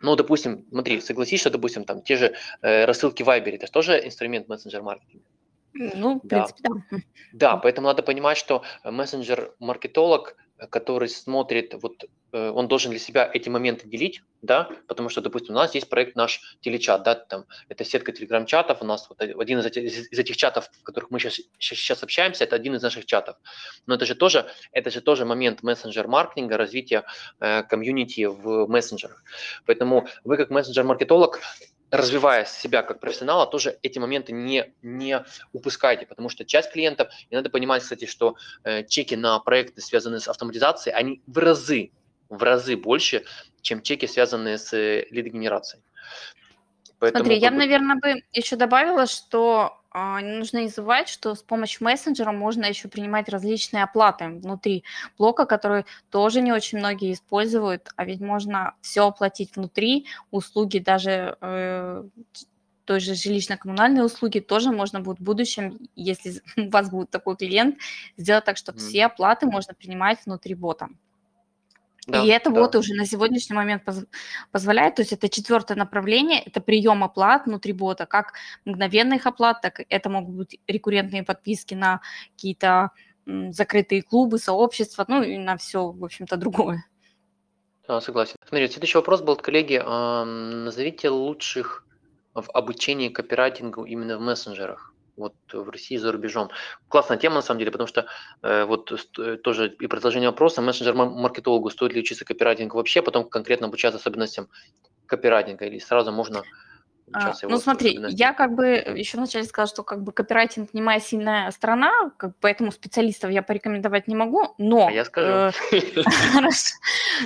ну, допустим, смотри, согласись, что, допустим, там те же э, рассылки в Viber, это же тоже инструмент мессенджер-маркетинга. Ну, в да. принципе, да. Да, поэтому надо понимать, что мессенджер-маркетолог который смотрит, вот э, он должен для себя эти моменты делить, да, потому что, допустим, у нас есть проект наш телечат, да, там, это сетка телеграм-чатов, у нас вот один из этих, из этих чатов, в которых мы сейчас, сейчас общаемся, это один из наших чатов. Но это же тоже, это же тоже момент мессенджер-маркетинга, развития э, комьюнити в мессенджерах. Поэтому вы как мессенджер-маркетолог развивая себя как профессионала, тоже эти моменты не, не упускайте, потому что часть клиентов, и надо понимать, кстати, что э, чеки на проекты, связанные с автоматизацией, они в разы, в разы больше, чем чеки, связанные с э, лидогенерацией. Поэтому, Смотри, я бы, наверное, бы еще добавила, что а, не нужно не забывать, что с помощью мессенджера можно еще принимать различные оплаты внутри блока, которые тоже не очень многие используют, а ведь можно все оплатить внутри, услуги даже э, той же жилищно-коммунальные услуги тоже можно будет в будущем, если у вас будет такой клиент, сделать так, чтобы mm. все оплаты можно принимать внутри бота. Да, и это да. вот уже на сегодняшний момент поз- позволяет, то есть это четвертое направление, это прием оплат внутри бота, как мгновенных оплат, так это могут быть рекуррентные подписки на какие-то м, закрытые клубы, сообщества, ну и на все, в общем-то, другое. Да, согласен. Смотрите, следующий вопрос был от коллеги. А, назовите лучших в обучении копирайтингу именно в мессенджерах вот в России за рубежом. Классная тема на самом деле, потому что э, вот э, тоже и продолжение вопроса, мессенджер-маркетологу стоит ли учиться копирайтингу вообще, потом конкретно обучаться особенностям копирайтинга или сразу можно а, ну смотри, я как бы еще вначале сказала, что как бы копирайтинг не моя сильная сторона, как, поэтому специалистов я порекомендовать не могу, но... А я скажу. Э,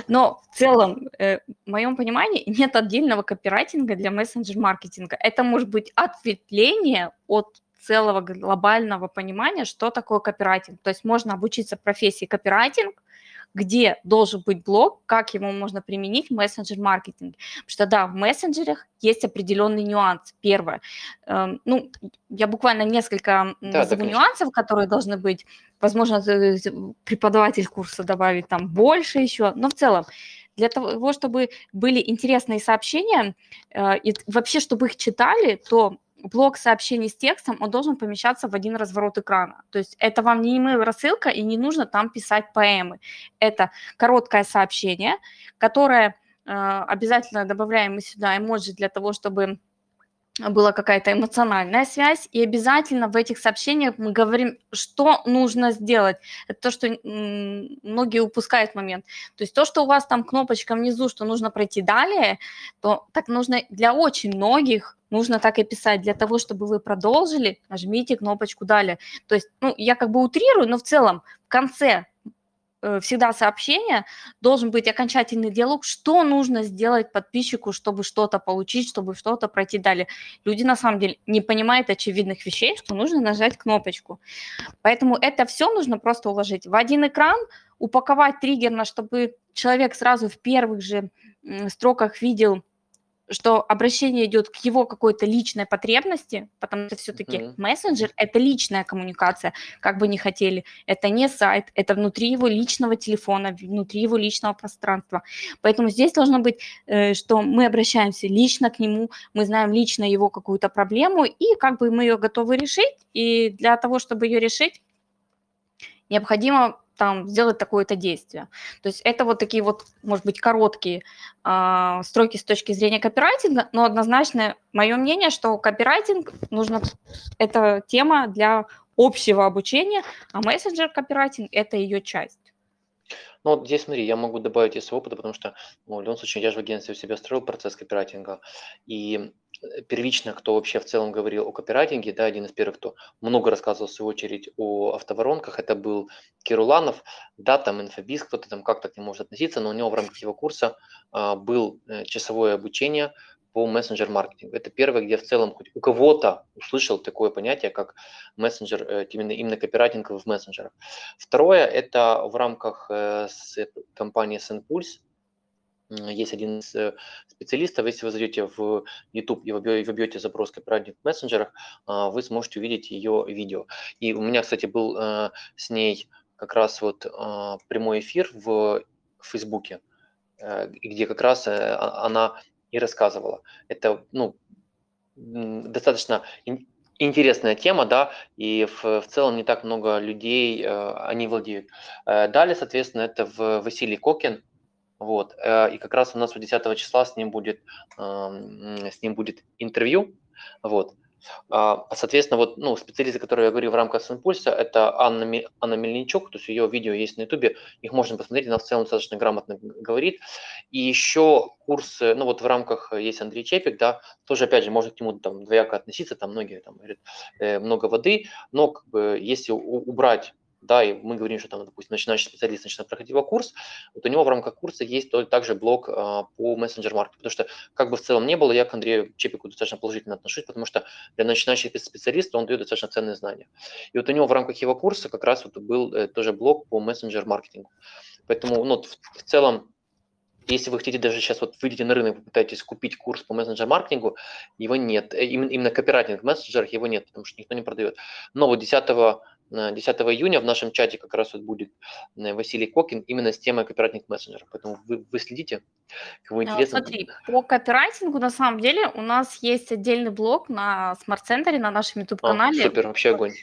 но в целом, э, в моем понимании, нет отдельного копирайтинга для мессенджер-маркетинга. Это может быть ответвление от целого глобального понимания, что такое копирайтинг. То есть можно обучиться профессии копирайтинг, где должен быть блог, как его можно применить в мессенджер-маркетинге. Потому что да, в мессенджерах есть определенный нюанс. Первое, э, ну, я буквально несколько да, назову да, нюансов, которые должны быть. Возможно, преподаватель курса добавит там больше еще, но в целом для того, чтобы были интересные сообщения, э, и вообще, чтобы их читали, то блок сообщений с текстом, он должен помещаться в один разворот экрана. То есть это вам не email рассылка и не нужно там писать поэмы. Это короткое сообщение, которое э, обязательно добавляем мы сюда эмоджи для того, чтобы была какая-то эмоциональная связь, и обязательно в этих сообщениях мы говорим, что нужно сделать. Это то, что многие упускают момент. То есть то, что у вас там кнопочка внизу, что нужно пройти далее, то так нужно для очень многих нужно так и писать. Для того, чтобы вы продолжили, нажмите кнопочку далее. То есть, ну, я как бы утрирую, но в целом в конце всегда сообщение, должен быть окончательный диалог, что нужно сделать подписчику, чтобы что-то получить, чтобы что-то пройти далее. Люди на самом деле не понимают очевидных вещей, что нужно нажать кнопочку. Поэтому это все нужно просто уложить в один экран, упаковать триггерно, чтобы человек сразу в первых же строках видел, что обращение идет к его какой-то личной потребности, потому что все-таки mm-hmm. мессенджер – это личная коммуникация, как бы ни хотели. Это не сайт, это внутри его личного телефона, внутри его личного пространства. Поэтому здесь должно быть, э, что мы обращаемся лично к нему, мы знаем лично его какую-то проблему, и как бы мы ее готовы решить. И для того, чтобы ее решить, необходимо там сделать такое-то действие. То есть это вот такие вот, может быть, короткие э, строки с точки зрения копирайтинга, но однозначно мое мнение, что копирайтинг нужно, это тема для общего обучения, а мессенджер копирайтинг – это ее часть. Ну, вот здесь, смотри, я могу добавить из опыта, потому что, ну, в любом случае, я же в агентстве у себя строил процесс копирайтинга, и первично, кто вообще в целом говорил о копирайтинге, да, один из первых, кто много рассказывал, в свою очередь, о автоворонках, это был Кируланов, да, там инфобиз, кто-то там как-то к нему может относиться, но у него в рамках его курса а, был э, часовое обучение по мессенджер-маркетингу. Это первое, где в целом хоть у кого-то услышал такое понятие, как мессенджер, э, именно, именно копирайтинг в мессенджерах. Второе, это в рамках э, с компании SendPulse, есть один из э, специалистов, если вы зайдете в YouTube и вобьете запрос копирайтинг в мессенджерах, а, вы сможете увидеть ее видео. И у меня, кстати, был с ней как раз вот а, прямой эфир в Фейсбуке, где как раз а, она и рассказывала. Это, ну, достаточно интересная тема, да, и в, в целом не так много людей э, они владеют. Э, далее, соответственно, это в Василий Кокин, вот, э, и как раз у нас 10 числа с ним будет, э, с ним будет интервью, вот. А, соответственно, вот, ну, специалисты, которые я говорю в рамках Синпульса, это Анна, Анна Мельничук, то есть ее видео есть на Ютубе, их можно посмотреть, она в целом достаточно грамотно говорит. И еще курсы, ну вот в рамках есть Андрей Чепик, да, тоже, опять же, можно к нему там двояко относиться, там многие там говорят, э, много воды, но как бы, если убрать да, и мы говорим, что там, допустим, начинающий специалист начинает проходить его курс, вот у него в рамках курса есть также блок а, по мессенджер-маркетингу, потому что как бы в целом не было, я к Андрею Чепику достаточно положительно отношусь, потому что для начинающих специалистов он дает достаточно ценные знания. И вот у него в рамках его курса как раз вот был э, тоже блок по мессенджер-маркетингу. Поэтому ну, в, в целом если вы хотите даже сейчас вот выйдете на рынок, пытаетесь купить курс по мессенджер-маркетингу, его нет. Э, именно, именно копирайтинг в мессенджерах его нет, потому что никто не продает. Но вот 10 10 июня в нашем чате как раз вот будет э, Василий Кокин именно с темой копирайтинг мессенджера. Поэтому вы, вы следите, кого а, интересно. Смотри, по копирайтингу на самом деле у нас есть отдельный блог на смарт-центре, на нашем YouTube-канале. А, супер, вообще огонь.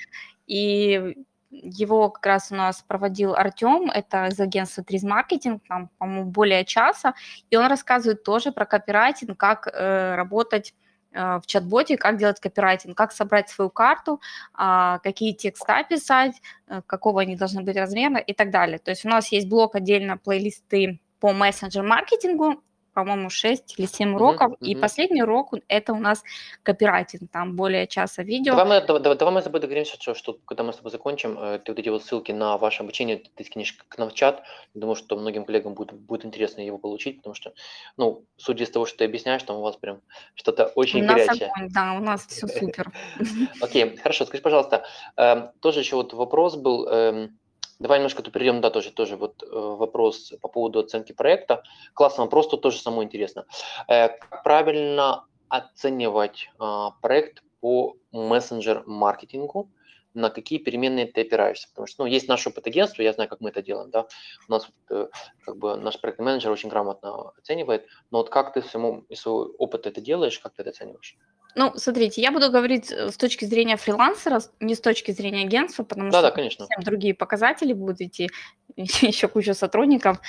И его как раз у нас проводил Артем, это из агентства Триз Маркетинг, там, по-моему, более часа, и он рассказывает тоже про копирайтинг, как э, работать в чат-боте, как делать копирайтинг, как собрать свою карту, а, какие текста писать, э, какого они должны быть размера и так далее. То есть у нас есть блок отдельно плейлисты по мессенджер-маркетингу, по-моему, 6 или 7 уроков, uh-huh. и последний урок – это у нас копирайтинг, там более часа видео. Давай мы, давай, давай мы с тобой договоримся, что, что когда мы с тобой закончим, э, ты вот эти вот ссылки на ваше обучение, ты скинешь к нам в чат, думаю, что многим коллегам будет, будет интересно его получить, потому что, ну, судя из того, что ты объясняешь, там у вас прям что-то очень у горячее. Огонь, да, у нас все супер. Окей, хорошо, скажи, пожалуйста, эм, тоже еще вот вопрос был, эм, Давай немножко тут перейдем, да, тоже, тоже вот э, вопрос по поводу оценки проекта. Классный вопрос, тут тоже самое интересно. Э, как правильно оценивать э, проект по мессенджер-маркетингу? на какие переменные ты опираешься. Потому что ну, есть наш опыт агентства, я знаю, как мы это делаем. Да? У нас э, как бы наш проектный менеджер очень грамотно оценивает. Но вот как ты своему, из своего опыта это делаешь, как ты это оцениваешь? Ну, смотрите, я буду говорить э, с точки зрения фрилансера, не с точки зрения агентства, потому да, что да, конечно. совсем другие показатели будут идти, еще куча сотрудников.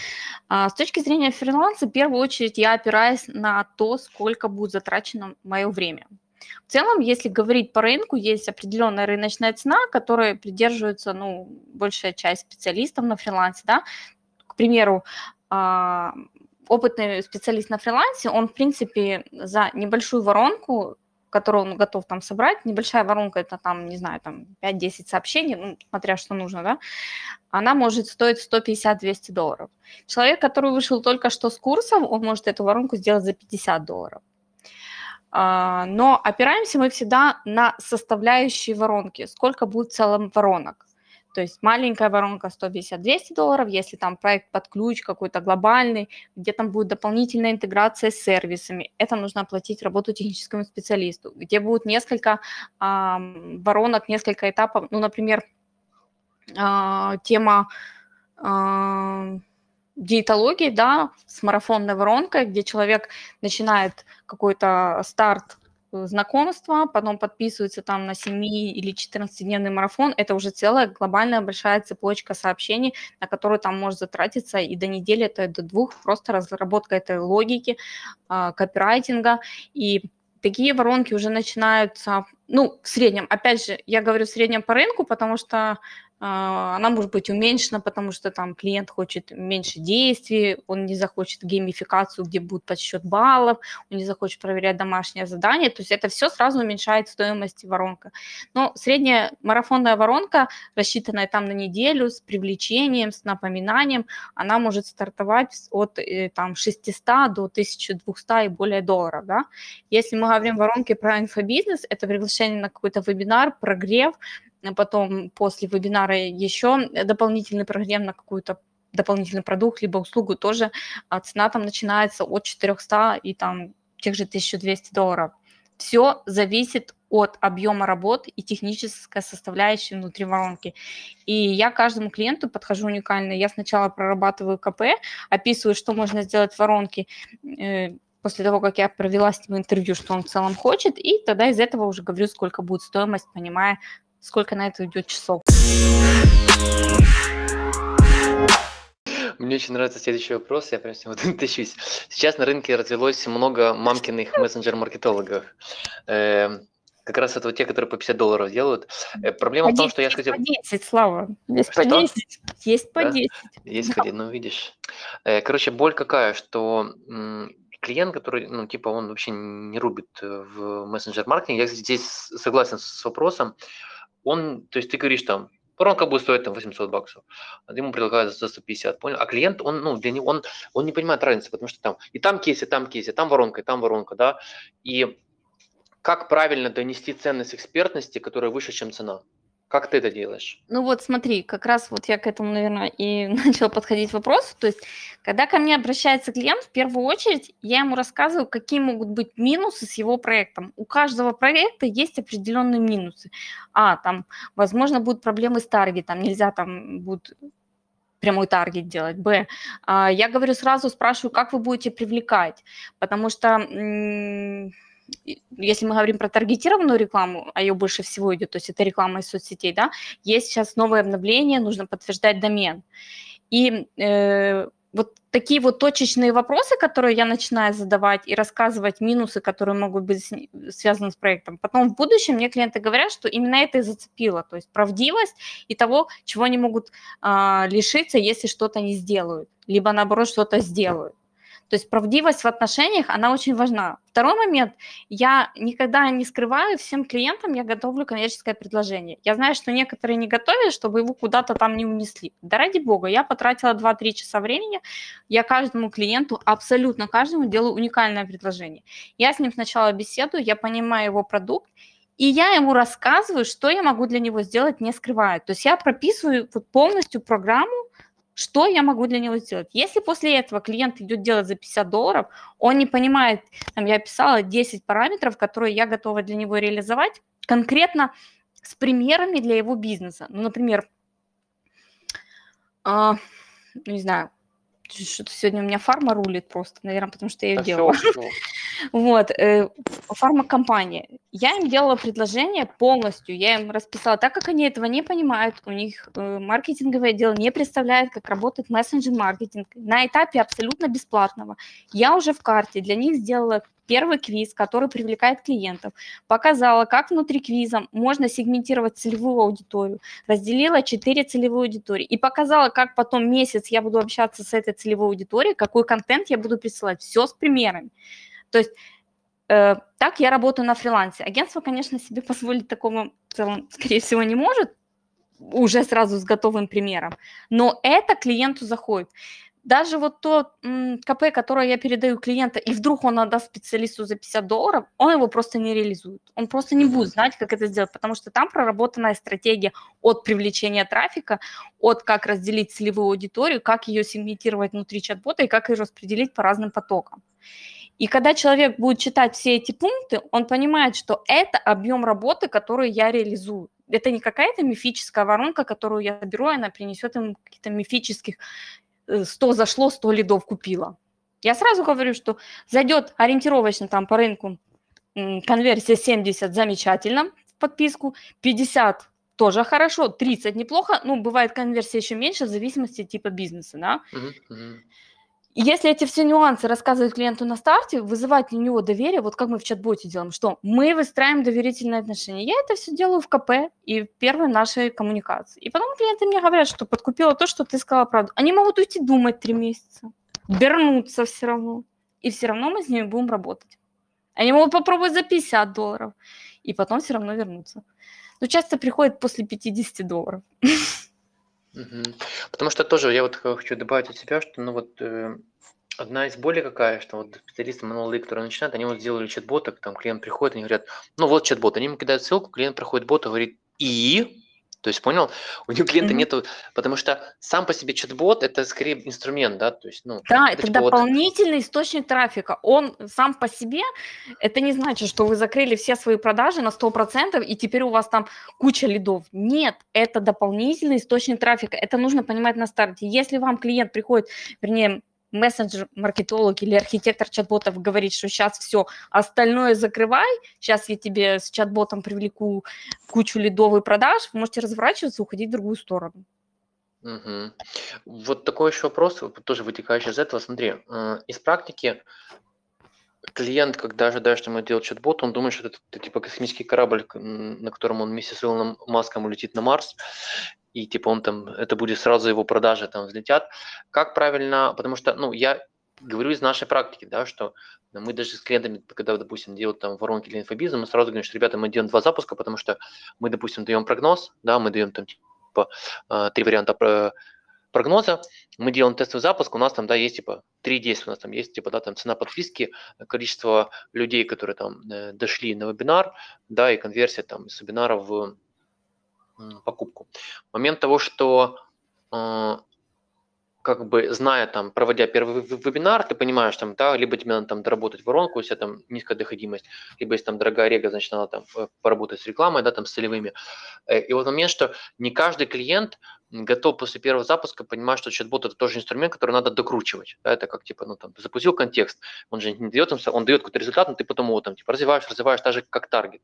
А с точки зрения фриланса, в первую очередь я опираюсь на то, сколько будет затрачено мое время. В целом, если говорить по рынку, есть определенная рыночная цена, которой придерживается ну, большая часть специалистов на фрилансе. Да? К примеру, а, опытный специалист на фрилансе, он, в принципе, за небольшую воронку которую он готов там собрать, небольшая воронка, это там, не знаю, там 5-10 сообщений, ну, смотря что нужно, да, она может стоить 150-200 долларов. Человек, который вышел только что с курсом, он может эту воронку сделать за 50 долларов. А, но опираемся мы всегда на составляющие воронки, сколько будет в целом воронок. То есть маленькая воронка 150-200 долларов, если там проект под ключ какой-то глобальный, где там будет дополнительная интеграция с сервисами, это нужно оплатить работу техническому специалисту, где будет несколько а, воронок, несколько этапов, ну, например, а, тема а, диетологии, да, с марафонной воронкой, где человек начинает какой-то старт знакомства, потом подписываются там на 7 или 14-дневный марафон. Это уже целая глобальная большая цепочка сообщений, на которую там может затратиться и до недели, это до двух, просто разработка этой логики, а, копирайтинга. И такие воронки уже начинаются, ну, в среднем, опять же, я говорю в среднем по рынку, потому что она может быть уменьшена, потому что там клиент хочет меньше действий, он не захочет геймификацию, где будет подсчет баллов, он не захочет проверять домашнее задание, то есть это все сразу уменьшает стоимость воронка. Но средняя марафонная воронка, рассчитанная там на неделю, с привлечением, с напоминанием, она может стартовать от э, там 600 до 1200 и более долларов, да. Если мы говорим воронки про инфобизнес, это приглашение на какой-то вебинар, прогрев, потом после вебинара еще дополнительный прогрев на какую-то дополнительный продукт, либо услугу тоже, а цена там начинается от 400 и там тех же 1200 долларов. Все зависит от объема работ и технической составляющей внутри воронки. И я каждому клиенту подхожу уникально. Я сначала прорабатываю КП, описываю, что можно сделать в воронке, э, после того, как я провела с ним интервью, что он в целом хочет, и тогда из этого уже говорю, сколько будет стоимость, понимая, сколько на это уйдет часов. Мне очень нравится следующий вопрос, я прям с него тащусь. Сейчас на рынке развелось много мамкиных мессенджер-маркетологов. Э, как раз это вот те, которые по 50 долларов делают. Э, проблема по в том, 10, что я хотел... по 10, Слава. Есть что? по 10. Есть по да? 10. Есть да. по 10, ну видишь. Э, короче, боль какая, что клиент, который, ну, типа, он вообще не рубит э, в мессенджер-маркетинге. Я здесь согласен с вопросом он, то есть ты говоришь там, воронка будет стоить там 800 баксов, а ему предлагают за 150, понял? А клиент, он, ну, для него, он, он не понимает разницы, потому что там и там кейсы, там кейсы, там воронка, и там воронка, да, и как правильно донести ценность экспертности, которая выше, чем цена? Как ты это делаешь? Ну вот смотри, как раз вот я к этому, наверное, и начала подходить вопрос. То есть, когда ко мне обращается клиент, в первую очередь я ему рассказываю, какие могут быть минусы с его проектом. У каждого проекта есть определенные минусы. А, там, возможно, будут проблемы с таргетом, нельзя там будет прямой таргет делать. Б, а, я говорю сразу, спрашиваю, как вы будете привлекать, потому что если мы говорим про таргетированную рекламу, а ее больше всего идет, то есть это реклама из соцсетей, да, есть сейчас новое обновление, нужно подтверждать домен. И э, вот такие вот точечные вопросы, которые я начинаю задавать и рассказывать минусы, которые могут быть связаны с проектом. Потом в будущем мне клиенты говорят, что именно это и зацепило, то есть правдивость и того, чего они могут а, лишиться, если что-то не сделают, либо наоборот что-то сделают. То есть правдивость в отношениях, она очень важна. Второй момент, я никогда не скрываю, всем клиентам я готовлю коммерческое предложение. Я знаю, что некоторые не готовят, чтобы его куда-то там не унесли. Да ради бога, я потратила 2-3 часа времени, я каждому клиенту, абсолютно каждому делаю уникальное предложение. Я с ним сначала беседую, я понимаю его продукт, и я ему рассказываю, что я могу для него сделать, не скрывая. То есть я прописываю вот полностью программу, что я могу для него сделать? Если после этого клиент идет делать за 50 долларов, он не понимает, там, я описала 10 параметров, которые я готова для него реализовать, конкретно с примерами для его бизнеса. Ну, например, э, не знаю, что-то сегодня у меня фарма рулит просто, наверное, потому что я ее а делала. Вот, э, фармакомпания. Я им делала предложение полностью, я им расписала, так как они этого не понимают, у них э, маркетинговое дело не представляет, как работает мессенджер-маркетинг на этапе абсолютно бесплатного. Я уже в карте для них сделала первый квиз, который привлекает клиентов, показала, как внутри квиза можно сегментировать целевую аудиторию, разделила четыре целевые аудитории и показала, как потом месяц я буду общаться с этой целевой аудиторией, какой контент я буду присылать, все с примерами. То есть э, так я работаю на фрилансе. Агентство, конечно, себе позволить такого в целом, скорее всего, не может, уже сразу с готовым примером, но это клиенту заходит. Даже вот то КП, которое я передаю клиенту, и вдруг он отдаст специалисту за 50 долларов, он его просто не реализует. Он просто не будет знать, как это сделать, потому что там проработанная стратегия от привлечения трафика, от как разделить целевую аудиторию, как ее сегментировать внутри чат-бота и как ее распределить по разным потокам. И когда человек будет читать все эти пункты, он понимает, что это объем работы, который я реализую. Это не какая-то мифическая воронка, которую я беру, и она принесет ему каких-то мифических 100 э, зашло, 100 лидов купила. Я сразу говорю, что зайдет ориентировочно там по рынку конверсия 70 замечательно в подписку, 50 тоже хорошо, 30 неплохо, ну, бывает конверсия еще меньше в зависимости от типа бизнеса, да. Uh-huh, И если эти все нюансы рассказывать клиенту на старте, вызывать у него доверие, вот как мы в чат-боте делаем, что мы выстраиваем доверительные отношения. Я это все делаю в КП и в первой нашей коммуникации. И потом клиенты мне говорят, что подкупило то, что ты сказала правду. Они могут уйти думать три месяца, вернуться все равно, и все равно мы с ними будем работать. Они могут попробовать за 50 долларов, и потом все равно вернуться но часто приходит после 50 долларов. Потому что тоже я вот хочу добавить от себя, что ну вот э, одна из болей какая, что вот специалисты молодые, которые начинают, они вот сделали чат-бота, там клиент приходит, они говорят, ну вот чат-бот, они ему кидают ссылку, клиент проходит бота, говорит, и то есть, понял? У него клиента mm-hmm. нету, потому что сам по себе чат-бот это скорее инструмент, да, то есть, ну. Да, это типа дополнительный вот... источник трафика. Он сам по себе, это не значит, что вы закрыли все свои продажи на 100% и теперь у вас там куча лидов. Нет, это дополнительный источник трафика. Это нужно понимать на старте. Если вам клиент приходит, вернее, мессенджер-маркетолог или архитектор чат-ботов говорит, что сейчас все, остальное закрывай, сейчас я тебе с чат-ботом привлеку кучу лидовых продаж, вы можете разворачиваться и уходить в другую сторону. Угу. Вот такой еще вопрос, тоже вытекающий из этого. Смотри, э, из практики клиент, когда ожидает, что мы делаем чат-бот, он думает, что это, это типа космический корабль, на котором он вместе с Илоном Маском улетит на Марс, и типа он там, это будет сразу его продажи там взлетят. Как правильно, потому что, ну, я говорю из нашей практики, да, что мы даже с клиентами, когда, допустим, делают там воронки для инфобиза, мы сразу говорим, что, ребята, мы делаем два запуска, потому что мы, допустим, даем прогноз, да, мы даем там типа а, три варианта прогноза, мы делаем тестовый запуск, у нас там, да, есть типа три действия, у нас там есть типа, да, там цена подписки, количество людей, которые там э, дошли на вебинар, да, и конверсия там с вебинара в покупку. Момент того, что э, как бы зная там, проводя первый вебинар, ты понимаешь, там, да, либо тебе надо там доработать воронку, если там низкая доходимость, либо если там дорогая рега, значит, надо там э, поработать с рекламой, да, там с целевыми. Э, и вот момент, что не каждый клиент готов после первого запуска понимать, что чат-бот это тоже инструмент, который надо докручивать. Да, это как типа, ну там, запустил контекст, он же не дает, он дает какой-то результат, но ты потом его там типа развиваешь, развиваешь, так же как таргет.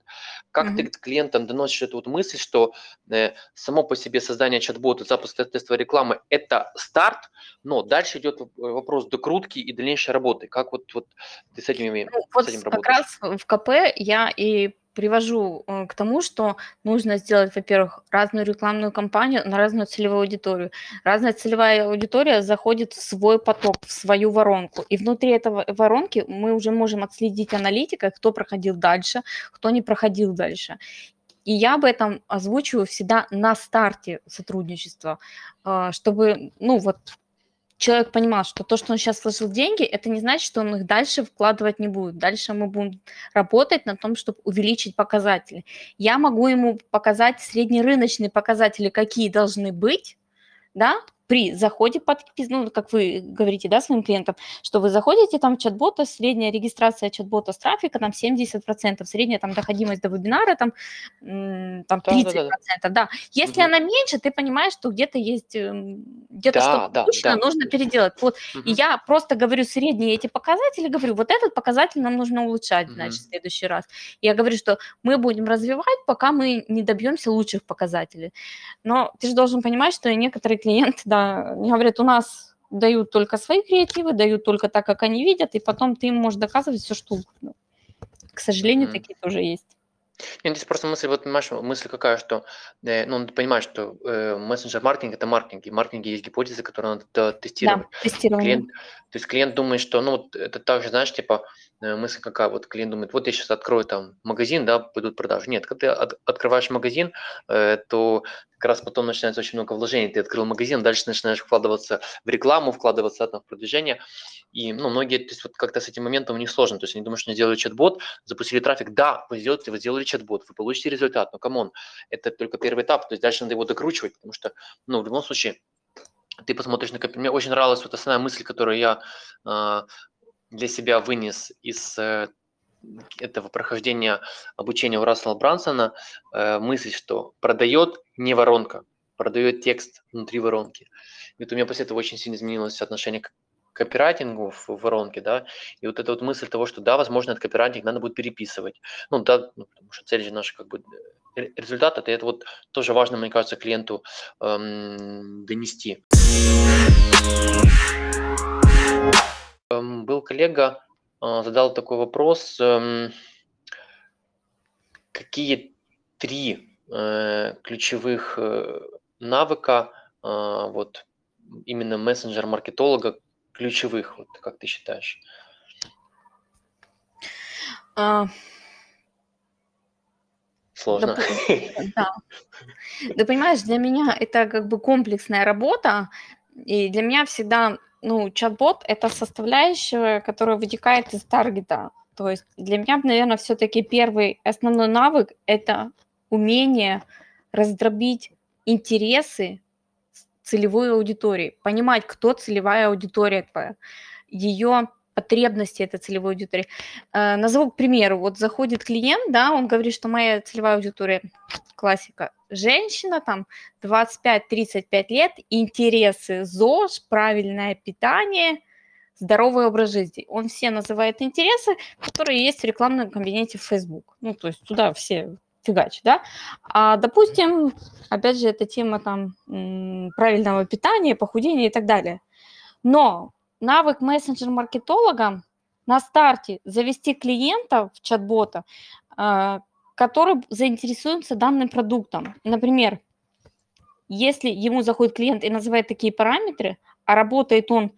Как mm-hmm. ты клиентам доносишь эту вот мысль, что э, само по себе создание чат-бота, запуск тестовой рекламы – это старт, но дальше идет вопрос докрутки и дальнейшей работы. Как вот, вот ты с этим, ну, с вот этим как работаешь? раз в КП я и привожу э, к тому, что нужно сделать, во-первых, разную рекламную кампанию на разную целевую аудиторию. Разная целевая аудитория заходит в свой поток, в свою воронку. И внутри этого воронки мы уже можем отследить аналитика, кто проходил дальше, кто не проходил дальше. И я об этом озвучиваю всегда на старте сотрудничества, э, чтобы, ну вот, человек понимал, что то, что он сейчас вложил деньги, это не значит, что он их дальше вкладывать не будет. Дальше мы будем работать на том, чтобы увеличить показатели. Я могу ему показать среднерыночные показатели, какие должны быть, да, при заходе под ну, как вы говорите, да, своим клиентам, что вы заходите там в чат-бота, средняя регистрация чат-бота с трафика там 70%, средняя там доходимость до вебинара там, там 30%, да, да, да. да. Если угу. она меньше, ты понимаешь, что где-то есть, эм, где-то да, что-то да, точно да. нужно переделать. Вот, угу. и я просто говорю средние эти показатели, говорю, вот этот показатель нам нужно улучшать, угу. значит, в следующий раз. Я говорю, что мы будем развивать, пока мы не добьемся лучших показателей. Но ты же должен понимать, что некоторые клиенты, да, они говорят, у нас дают только свои креативы, дают только так, как они видят, и потом ты им можешь доказывать все, что угодно. К сожалению, mm-hmm. такие тоже есть. Нет, здесь просто мысль, вот понимаешь, мысль какая, что, э, ну, ты понимаешь, что э, мессенджер-маркетинг – это маркетинг, и в маркетинге есть гипотезы, которые надо тестировать. Да, тестирование. Клиент, то есть клиент думает, что, ну, вот это так же, знаешь, типа, мысль какая, вот клиент думает, вот я сейчас открою там магазин, да, пойдут продажи. Нет, когда ты от, открываешь магазин, э, то как раз потом начинается очень много вложений. Ты открыл магазин, дальше начинаешь вкладываться в рекламу, вкладываться там, в продвижение. И ну, многие, то есть вот как-то с этим моментом у них сложно. То есть они думают, что они сделали чат-бот, запустили трафик. Да, вы сделали, вы сделали чат-бот, вы получите результат, но come on, это только первый этап, то есть дальше надо его докручивать, потому что, ну, в любом случае, ты посмотришь на Мне очень нравилась вот основная мысль, которую я э, для себя вынес из э, этого прохождения обучения у Рассела Брансона э, мысль, что продает не воронка, продает текст внутри воронки. И вот у меня после этого очень сильно изменилось отношение к, копирайтингу в воронке, да, и вот эта вот мысль того, что да, возможно, этот копирайтинг надо будет переписывать. Ну да, ну, потому что цель же наша как бы результат, это, это вот тоже важно, мне кажется, клиенту эм, донести. Был коллега, э, задал такой вопрос, эм, какие три э, ключевых э, навыка э, вот именно мессенджер-маркетолога ключевых, вот как ты считаешь? А, Сложно. доп- да. Да понимаешь, для меня это как бы комплексная работа, и для меня всегда, ну, чат-бот– это составляющая, которая вытекает из таргета. То есть для меня, наверное, все-таки первый основной навык– это умение раздробить интересы целевой аудитории, понимать, кто целевая аудитория твоя, ее потребности этой целевой аудитории. Э, назову к примеру, вот заходит клиент, да, он говорит, что моя целевая аудитория, классика, женщина, там, 25-35 лет, интересы ЗОЖ, правильное питание, здоровый образ жизни. Он все называет интересы, которые есть в рекламном кабинете в Facebook. Ну, то есть туда все фигач, да. А, допустим, опять же, эта тема там правильного питания, похудения и так далее. Но навык мессенджер-маркетолога на старте завести клиента в чат-бота, а, который заинтересуется данным продуктом. Например, если ему заходит клиент и называет такие параметры, а работает он,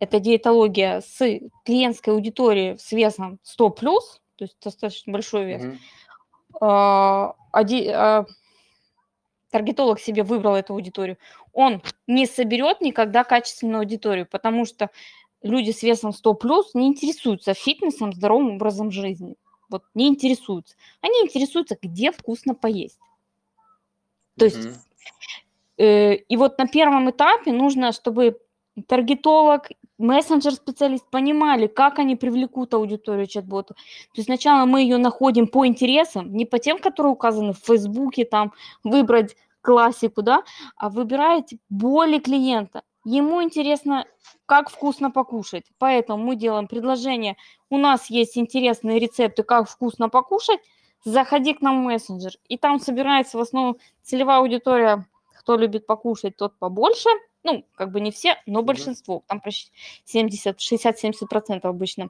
это диетология, с клиентской аудиторией с весом 100+, то есть достаточно большой вес, mm-hmm а, а, таргетолог себе выбрал эту аудиторию, он не соберет никогда качественную аудиторию, потому что люди с весом 100 плюс не интересуются фитнесом, здоровым образом жизни. Вот не интересуются. Они интересуются, где вкусно поесть. То есть, mm-hmm. э, и вот на первом этапе нужно, чтобы таргетолог мессенджер-специалист понимали, как они привлекут аудиторию чат-боту. То есть сначала мы ее находим по интересам, не по тем, которые указаны в Фейсбуке, там, выбрать классику, да, а выбираете боли клиента. Ему интересно, как вкусно покушать. Поэтому мы делаем предложение. У нас есть интересные рецепты, как вкусно покушать. Заходи к нам в мессенджер. И там собирается в основном целевая аудитория, кто любит покушать, тот побольше – ну, как бы не все, но большинство, там почти 70, 60-70% обычно.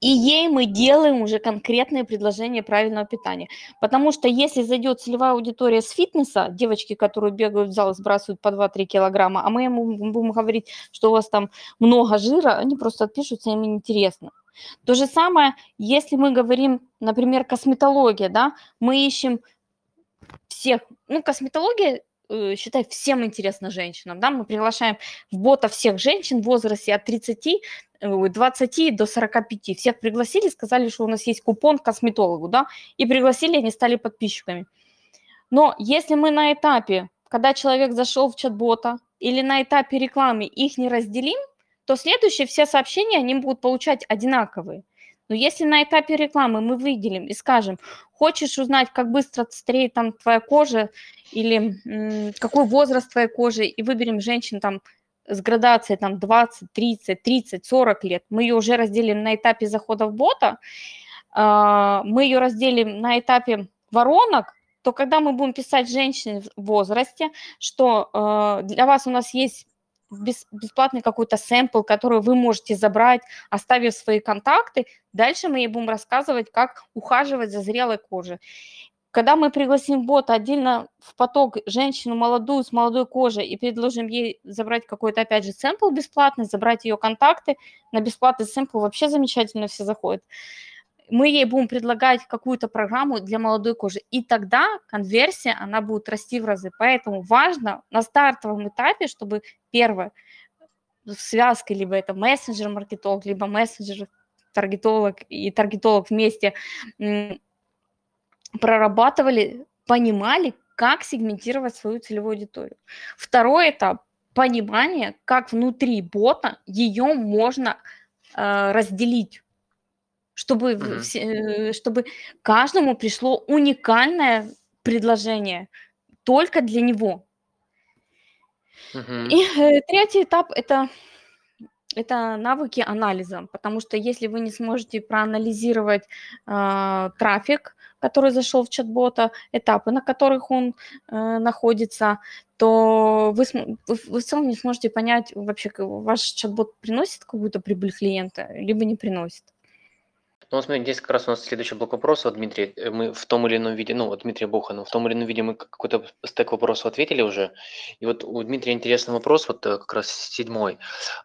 И ей мы делаем уже конкретные предложения правильного питания. Потому что если зайдет целевая аудитория с фитнеса, девочки, которые бегают в зал сбрасывают по 2-3 килограмма, а мы ему будем говорить, что у вас там много жира, они просто отпишутся, им интересно. То же самое, если мы говорим, например, косметология, да, мы ищем всех, ну, косметология Э, считай, всем интересно женщинам, да, мы приглашаем в бота всех женщин в возрасте от 30, 20 э, до 45, всех пригласили, сказали, что у нас есть купон к косметологу, да, и пригласили, они стали подписчиками. Но если мы на этапе, когда человек зашел в чат-бота, или на этапе рекламы их не разделим, то следующие все сообщения они будут получать одинаковые. Но если на этапе рекламы мы выделим и скажем, хочешь узнать, как быстро стареет там твоя кожа или какой возраст твоей кожи, и выберем женщин там с градацией там 20, 30, 30, 40 лет, мы ее уже разделим на этапе захода в бота, а, мы ее разделим на этапе воронок, то когда мы будем писать женщине в возрасте, что а, для вас у нас есть бесплатный какой-то сэмпл, который вы можете забрать, оставив свои контакты. Дальше мы ей будем рассказывать, как ухаживать за зрелой кожей. Когда мы пригласим бота отдельно в поток женщину молодую с молодой кожей и предложим ей забрать какой-то, опять же, сэмпл бесплатный, забрать ее контакты, на бесплатный сэмпл вообще замечательно все заходят, мы ей будем предлагать какую-то программу для молодой кожи, и тогда конверсия, она будет расти в разы. Поэтому важно на стартовом этапе, чтобы первое, в связке, либо это мессенджер-маркетолог, либо мессенджер-таргетолог и таргетолог вместе прорабатывали, понимали, как сегментировать свою целевую аудиторию. Второй этап – понимание, как внутри бота ее можно э, разделить, чтобы, mm-hmm. все, чтобы каждому пришло уникальное предложение только для него. Mm-hmm. И э, третий этап – это это навыки анализа, потому что если вы не сможете проанализировать э, трафик, который зашел в чат-бота, этапы, на которых он э, находится, то вы, вы, в целом не сможете понять вообще, ваш чат-бот приносит какую-то прибыль клиента, либо не приносит. Ну, смотри, здесь как раз у нас следующий блок вопросов, Дмитрий. Э, мы в том или ином виде, ну, вот Дмитрия Бухана, в том или ином виде мы какой-то стек вопросов ответили уже. И вот у Дмитрия интересный вопрос, вот э, как раз седьмой.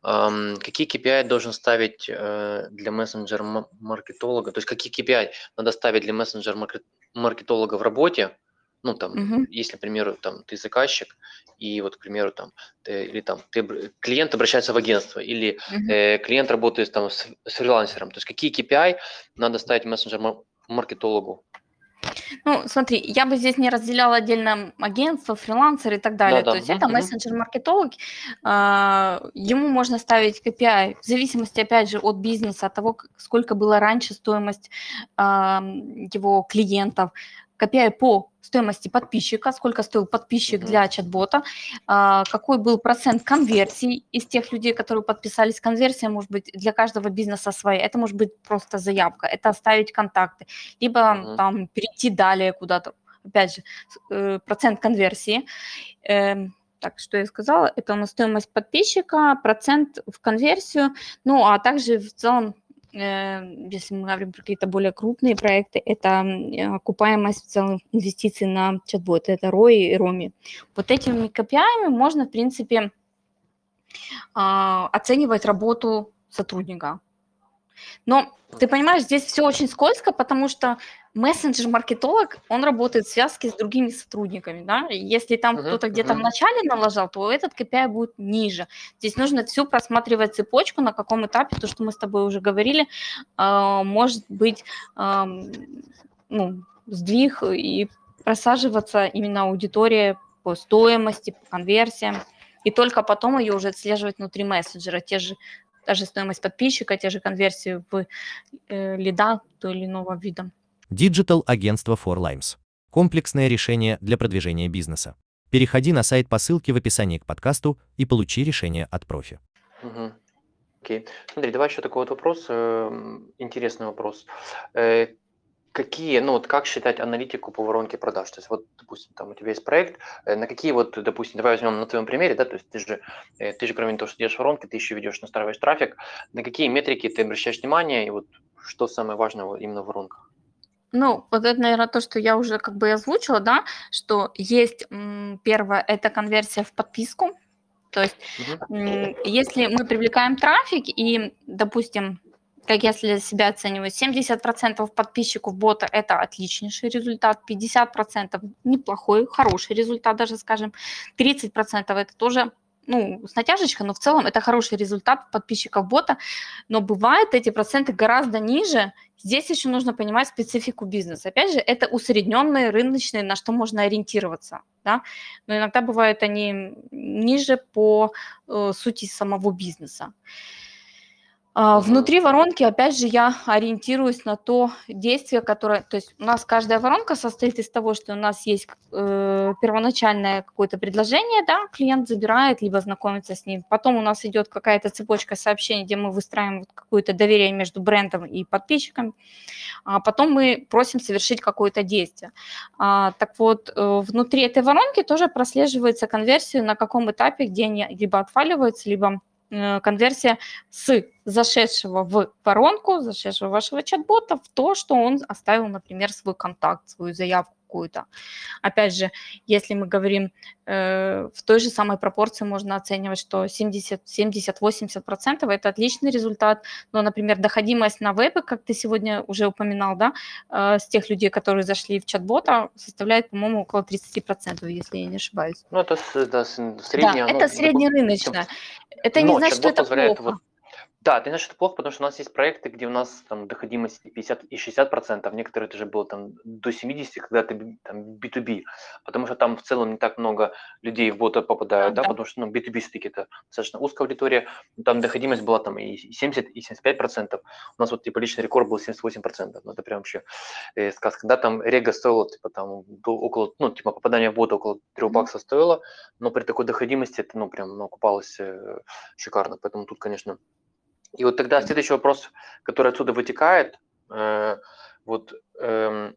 Эм, какие KPI должен ставить э, для мессенджера-маркетолога? То есть какие KPI надо ставить для мессенджера-маркетолога в работе, ну, там, угу. если, к примеру, там, ты заказчик, и вот, к примеру, там, ты, или там, ты, клиент обращается в агентство, или угу. э, клиент работает там с, с фрилансером. То есть какие KPI надо ставить мессенджер-маркетологу? Ну, смотри, я бы здесь не разделяла отдельно агентство, фрилансер и так далее. Да, То да. есть угу. это мессенджер-маркетолог, э, ему можно ставить KPI в зависимости, опять же, от бизнеса, от того, сколько была раньше стоимость э, его клиентов, KPI по стоимости подписчика, сколько стоил подписчик для чат-бота, а, какой был процент конверсий из тех людей, которые подписались. Конверсия может быть для каждого бизнеса своя. Это может быть просто заявка, это оставить контакты, либо uh-huh. там перейти далее куда-то. Опять же, э, процент конверсии. Эм, так, что я сказала, это у нас стоимость подписчика, процент в конверсию, ну, а также в целом если мы говорим про какие-то более крупные проекты, это окупаемость в целом инвестиций на чат-бот, это ROI и ROMI. Вот этими KPI можно, в принципе, а, оценивать работу сотрудника. Но ты понимаешь, здесь все очень скользко, потому что мессенджер-маркетолог, он работает в связке с другими сотрудниками, да, если там uh-huh, кто-то где-то uh-huh. в начале налажал, то этот KPI будет ниже. Здесь нужно всю просматривать цепочку, на каком этапе, то, что мы с тобой уже говорили, э, может быть, э, ну, сдвиг и просаживаться именно аудитория по стоимости, по конверсиям, и только потом ее уже отслеживать внутри мессенджера, те же та же стоимость подписчика, те же конверсии в э, лида то или иного вида. Digital агентство For Limes. Комплексное решение для продвижения бизнеса. Переходи на сайт по ссылке в описании к подкасту и получи решение от профи. Угу. Окей. Смотри, давай еще такой вот вопрос, э, интересный вопрос. Э, какие, ну вот как считать аналитику по воронке продаж? То есть вот, допустим, там у тебя есть проект, э, на какие вот, допустим, давай возьмем на твоем примере, да, то есть ты же, э, ты же кроме того, что делаешь воронки, ты еще ведешь, настраиваешь трафик, на какие метрики ты обращаешь внимание и вот что самое важное именно в воронках? Ну, вот это, наверное, то, что я уже как бы озвучила, да, что есть первое, это конверсия в подписку. То есть, угу. если мы привлекаем трафик и, допустим, как я для себя оцениваю, 70% подписчиков бота – это отличнейший результат, 50% неплохой, хороший результат даже, скажем, 30% это тоже ну, с натяжечкой, но в целом это хороший результат подписчиков бота, но бывает эти проценты гораздо ниже. Здесь еще нужно понимать специфику бизнеса. Опять же, это усредненные рыночные, на что можно ориентироваться, да, но иногда бывают они ниже по э, сути самого бизнеса. А, внутри воронки, опять же, я ориентируюсь на то действие, которое... То есть у нас каждая воронка состоит из того, что у нас есть э, первоначальное какое-то предложение, да, клиент забирает, либо знакомится с ним. Потом у нас идет какая-то цепочка сообщений, где мы выстраиваем какое-то доверие между брендом и подписчиком. А потом мы просим совершить какое-то действие. А, так вот, э, внутри этой воронки тоже прослеживается конверсия, на каком этапе, где они либо отваливаются, либо конверсия с зашедшего в воронку, зашедшего вашего чат-бота в то, что он оставил, например, свой контакт, свою заявку какую-то. Опять же, если мы говорим э, в той же самой пропорции, можно оценивать, что 70-80% это отличный результат, но, например, доходимость на вебе, как ты сегодня уже упоминал, да, э, с тех людей, которые зашли в чат-бота, составляет, по-моему, около 30%, если я не ошибаюсь. Ну, это да, средняя. Да, ну, это среднерыночная. Это не значит, что это плохо. Вот да, ты знаешь, это плохо, потому что у нас есть проекты, где у нас там доходимость 50 и 60 процентов, некоторые даже было там до 70, когда ты там B2B, потому что там в целом не так много людей в бота попадают, да, да потому что ну, B2B все-таки это достаточно узкая аудитория, там доходимость была там и 70, и 75 процентов, у нас вот типа личный рекорд был 78 процентов, ну это прям вообще э, сказка, да, там рега стоила типа там до, около, ну типа попадание в бота около 3 баксов стоило, но при такой доходимости это ну прям ну, окупалось э, шикарно, поэтому тут, конечно, И вот тогда следующий вопрос, который отсюда вытекает, э, вот э,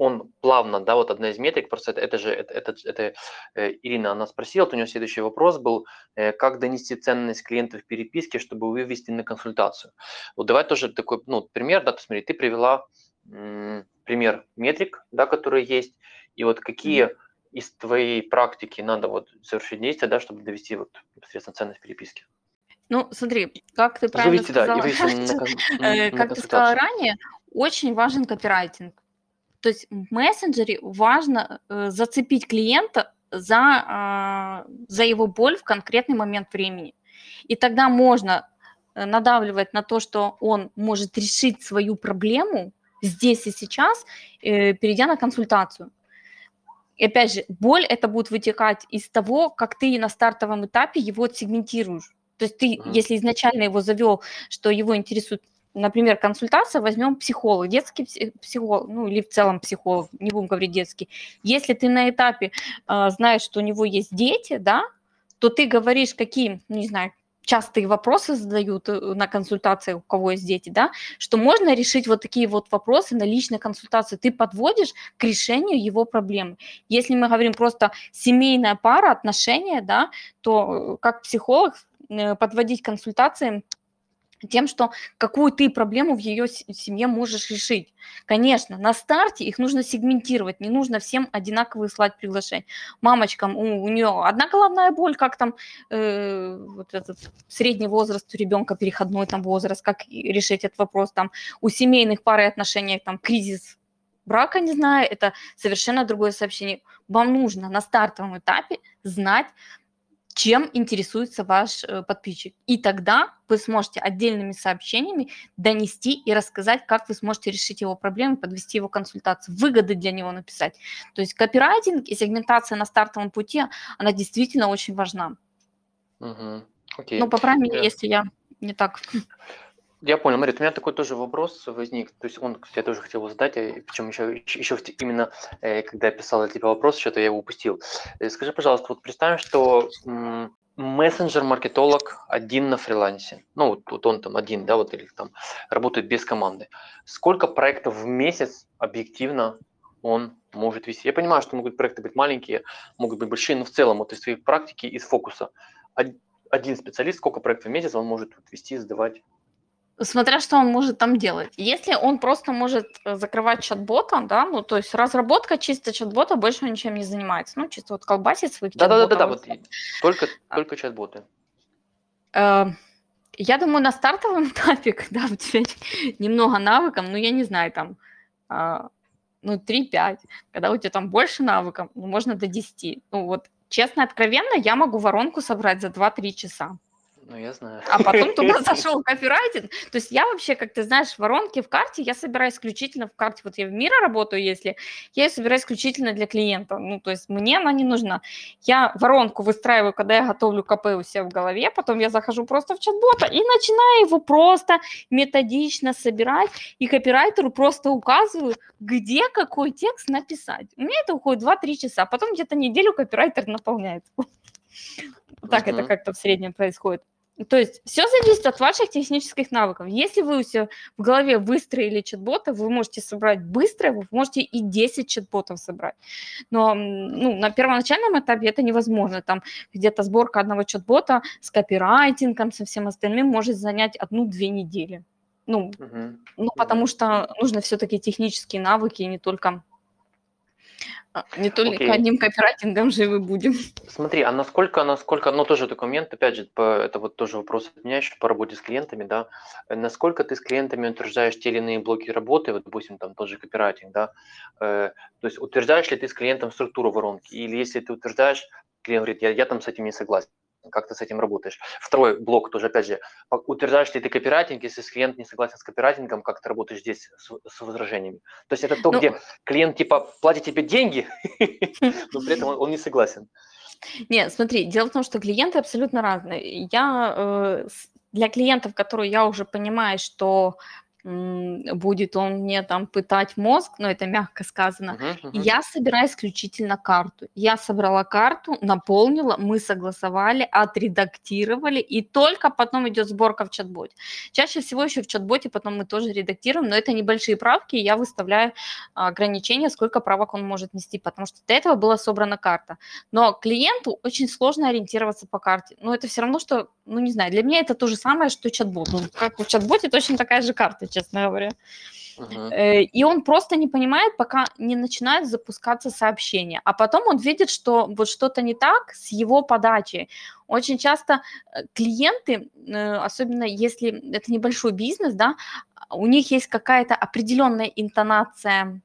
он плавно, да, вот одна из метрик, просто это, это же, это, это, это э, Ирина, она спросила, вот у нее следующий вопрос был, э, как донести ценность клиента в переписке, чтобы вывести на консультацию. Вот давай тоже такой, ну, пример, да, посмотри, ты привела м, пример метрик, да, которые есть, и вот какие mm-hmm. из твоей практики надо вот совершить действия, да, чтобы довести вот непосредственно ценность переписки. Ну, смотри, как ты правильно Вывести, сказала, да, на, на как ты сказала ранее, очень важен копирайтинг. То есть в мессенджере важно э, зацепить клиента за, э, за его боль в конкретный момент времени. И тогда можно э, надавливать на то, что он может решить свою проблему здесь и сейчас, э, перейдя на консультацию. И опять же, боль это будет вытекать из того, как ты на стартовом этапе его сегментируешь. То есть ты, mm-hmm. если изначально его завел, что его интересует например, консультация, возьмем психолог, детский психолог, ну или в целом психолог, не будем говорить детский. Если ты на этапе э, знаешь, что у него есть дети, да, то ты говоришь, какие, не знаю, частые вопросы задают э, на консультации, у кого есть дети, да, что можно решить вот такие вот вопросы на личной консультации. Ты подводишь к решению его проблемы. Если мы говорим просто семейная пара, отношения, да, то э, как психолог подводить консультации тем, что какую ты проблему в ее семье можешь решить. Конечно, на старте их нужно сегментировать, не нужно всем одинаково слать приглашение. Мамочкам, у, у нее одна головная боль, как там э, вот этот средний возраст у ребенка, переходной там возраст, как решить этот вопрос, там у семейных пар и отношений там кризис брака, не знаю, это совершенно другое сообщение. Вам нужно на стартовом этапе знать, чем интересуется ваш э, подписчик. И тогда вы сможете отдельными сообщениями донести и рассказать, как вы сможете решить его проблемы, подвести его консультацию, выгоды для него написать. То есть копирайтинг и сегментация на стартовом пути, она действительно очень важна. Угу. Окей. Ну, по крайней мере, если я не так я понял, Марит, у меня такой тоже вопрос возник, то есть он, кстати, я тоже хотел задать, причем еще, еще именно, э, когда я писал типа вопрос, что-то я его упустил. Э, скажи, пожалуйста, вот представим, что мессенджер-маркетолог один на фрилансе, ну вот, вот он там один, да, вот или там работает без команды. Сколько проектов в месяц объективно он может вести? Я понимаю, что могут проекты быть маленькие, могут быть большие, но в целом вот из своей практики, из фокуса, один специалист, сколько проектов в месяц он может вести, сдавать? Смотря что он может там делать. Если он просто может э, закрывать чат-бота, да, ну, то есть разработка чисто чат-бота больше он ничем не занимается. Ну, чисто вот колбасит своих Да-да-да, да, вот только, а. только чат-боты. Э, я думаю, на стартовом этапе, когда у тебя немного навыков, ну, я не знаю, там, а, ну, 3-5, когда у тебя там больше навыков, ну, можно до 10. Ну, вот, честно, откровенно, я могу воронку собрать за 2-3 часа. Ну, я знаю. А потом туда зашел копирайтинг. То есть я вообще, как ты знаешь, воронки в карте я собираю исключительно в карте. Вот я в Мира работаю, если я ее собираю исключительно для клиента. Ну, то есть мне она не нужна. Я воронку выстраиваю, когда я готовлю КП у себя в голове, потом я захожу просто в чат-бота и начинаю его просто методично собирать, и копирайтеру просто указываю, где какой текст написать. У меня это уходит 2-3 часа, потом где-то неделю копирайтер наполняет. Так это как-то в среднем происходит. То есть все зависит от ваших технических навыков. Если вы у себя в голове выстроили чат-бота, вы можете собрать быстро, вы можете и 10 чат-ботов собрать. Но ну, на первоначальном этапе это невозможно. Там где-то сборка одного чат-бота с копирайтингом, со всем остальным может занять одну-две недели. Ну, uh-huh. ну, потому что нужно все-таки технические навыки, не только а, не только Окей. одним копирайтингом живы будем. Смотри, а насколько, насколько, ну тоже документ, опять же, это вот тоже вопрос от меня еще по работе с клиентами, да, насколько ты с клиентами утверждаешь те или иные блоки работы, вот, допустим, там тоже копирайтинг, да, э, то есть утверждаешь ли ты с клиентом структуру воронки, или если ты утверждаешь, клиент говорит, я, я там с этим не согласен, как ты с этим работаешь. Второй блок тоже, опять же, утверждаешь ли ты копирайтинг, если клиент не согласен с копирайтингом, как ты работаешь здесь с, с возражениями. То есть это то, ну, где клиент типа платит тебе деньги, но при этом он не согласен. Нет, смотри, дело в том, что клиенты абсолютно разные. Я э, для клиентов, которые я уже понимаю, что будет он мне там пытать мозг, но это мягко сказано. Мгм, мгм. Я собираю исключительно карту. Я собрала карту, наполнила, мы согласовали, отредактировали, и только потом идет сборка в чат-боте. Чаще всего еще в чат-боте потом мы тоже редактируем, но это небольшие правки, я выставляю ограничения, сколько правок он может нести, потому что до этого была собрана карта. Но клиенту очень сложно ориентироваться по карте. Но это все равно, что, ну не знаю, для меня это то же самое, что чат-бот. Ну, как в чат-боте точно такая же карта, честно говоря. Э, И он просто не понимает, пока не начинает запускаться сообщение. А потом он видит, что вот что-то не так с его подачей. Очень часто э, клиенты, э, особенно если это небольшой бизнес, да, у них есть какая-то определенная интонация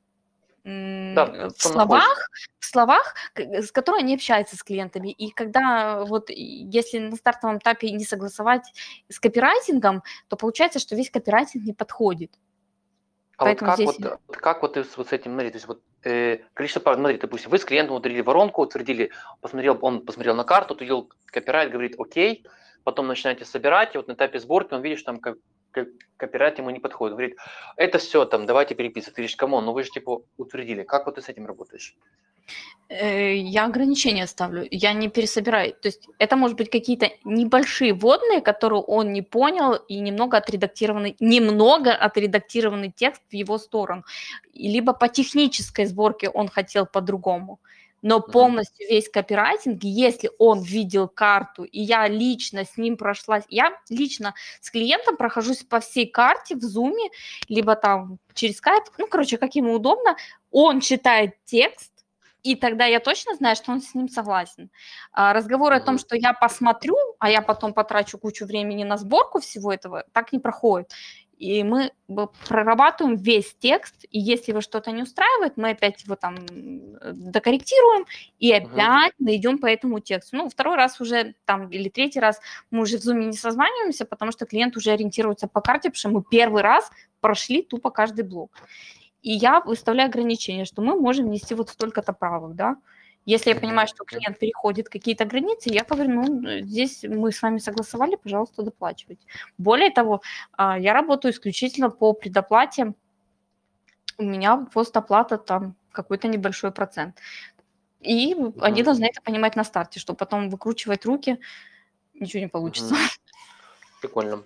Да, в тон находится. словах, в словах, с которой они общаются с клиентами. И когда вот если на стартовом этапе не согласовать с копирайтингом, то получается, что весь копирайтинг не подходит. А вот как здесь вот, э, вот как вот ты с, вот с этим, смотри, то есть вот э, количество пар, смотри, допустим, вы с клиентом утвердили воронку, утвердили, посмотрел, он посмотрел на карту, утвердил копирайт, говорит, окей, потом начинаете собирать, и вот на этапе сборки он видит, что там копирайт ему не подходит, говорит, это все, там, давайте переписывать, ты говоришь, come on, ну вы же типа утвердили, как вот ты с этим работаешь? Э, Я ограничения ставлю, я не пересобираю. То есть это может быть какие-то небольшие вводные, которые он не понял, и немного отредактированный, немного отредактированный текст в его сторону. Либо по технической сборке он хотел по-другому. Но полностью весь копирайтинг, если он видел карту, и я лично с ним прошлась, я лично с клиентом прохожусь по всей карте в зуме, либо там через скайп, ну, короче, как ему удобно, он читает текст, и тогда я точно знаю, что он с ним согласен. А разговоры о том, что я посмотрю, а я потом потрачу кучу времени на сборку всего этого, так не проходит. И мы прорабатываем весь текст, и если его что-то не устраивает, мы опять его там э, докорректируем, и опять идем по этому тексту. Ну, второй раз уже там, или третий раз мы уже в зуме не созваниваемся, потому что клиент уже ориентируется по карте, потому что мы первый раз прошли тупо каждый блок. И я выставляю ограничения, что мы можем нести вот столько-то правок, да. Если я понимаю, что клиент переходит какие-то границы, я говорю, ну, э, здесь мы с вами согласовали, пожалуйста, доплачивайте. Более того, а, я работаю исключительно по предоплате. У меня постоплата там какой-то небольшой процент. И они Мгм. должны это понимать на старте, что потом выкручивать руки ничего не получится. Мгм. Прикольно.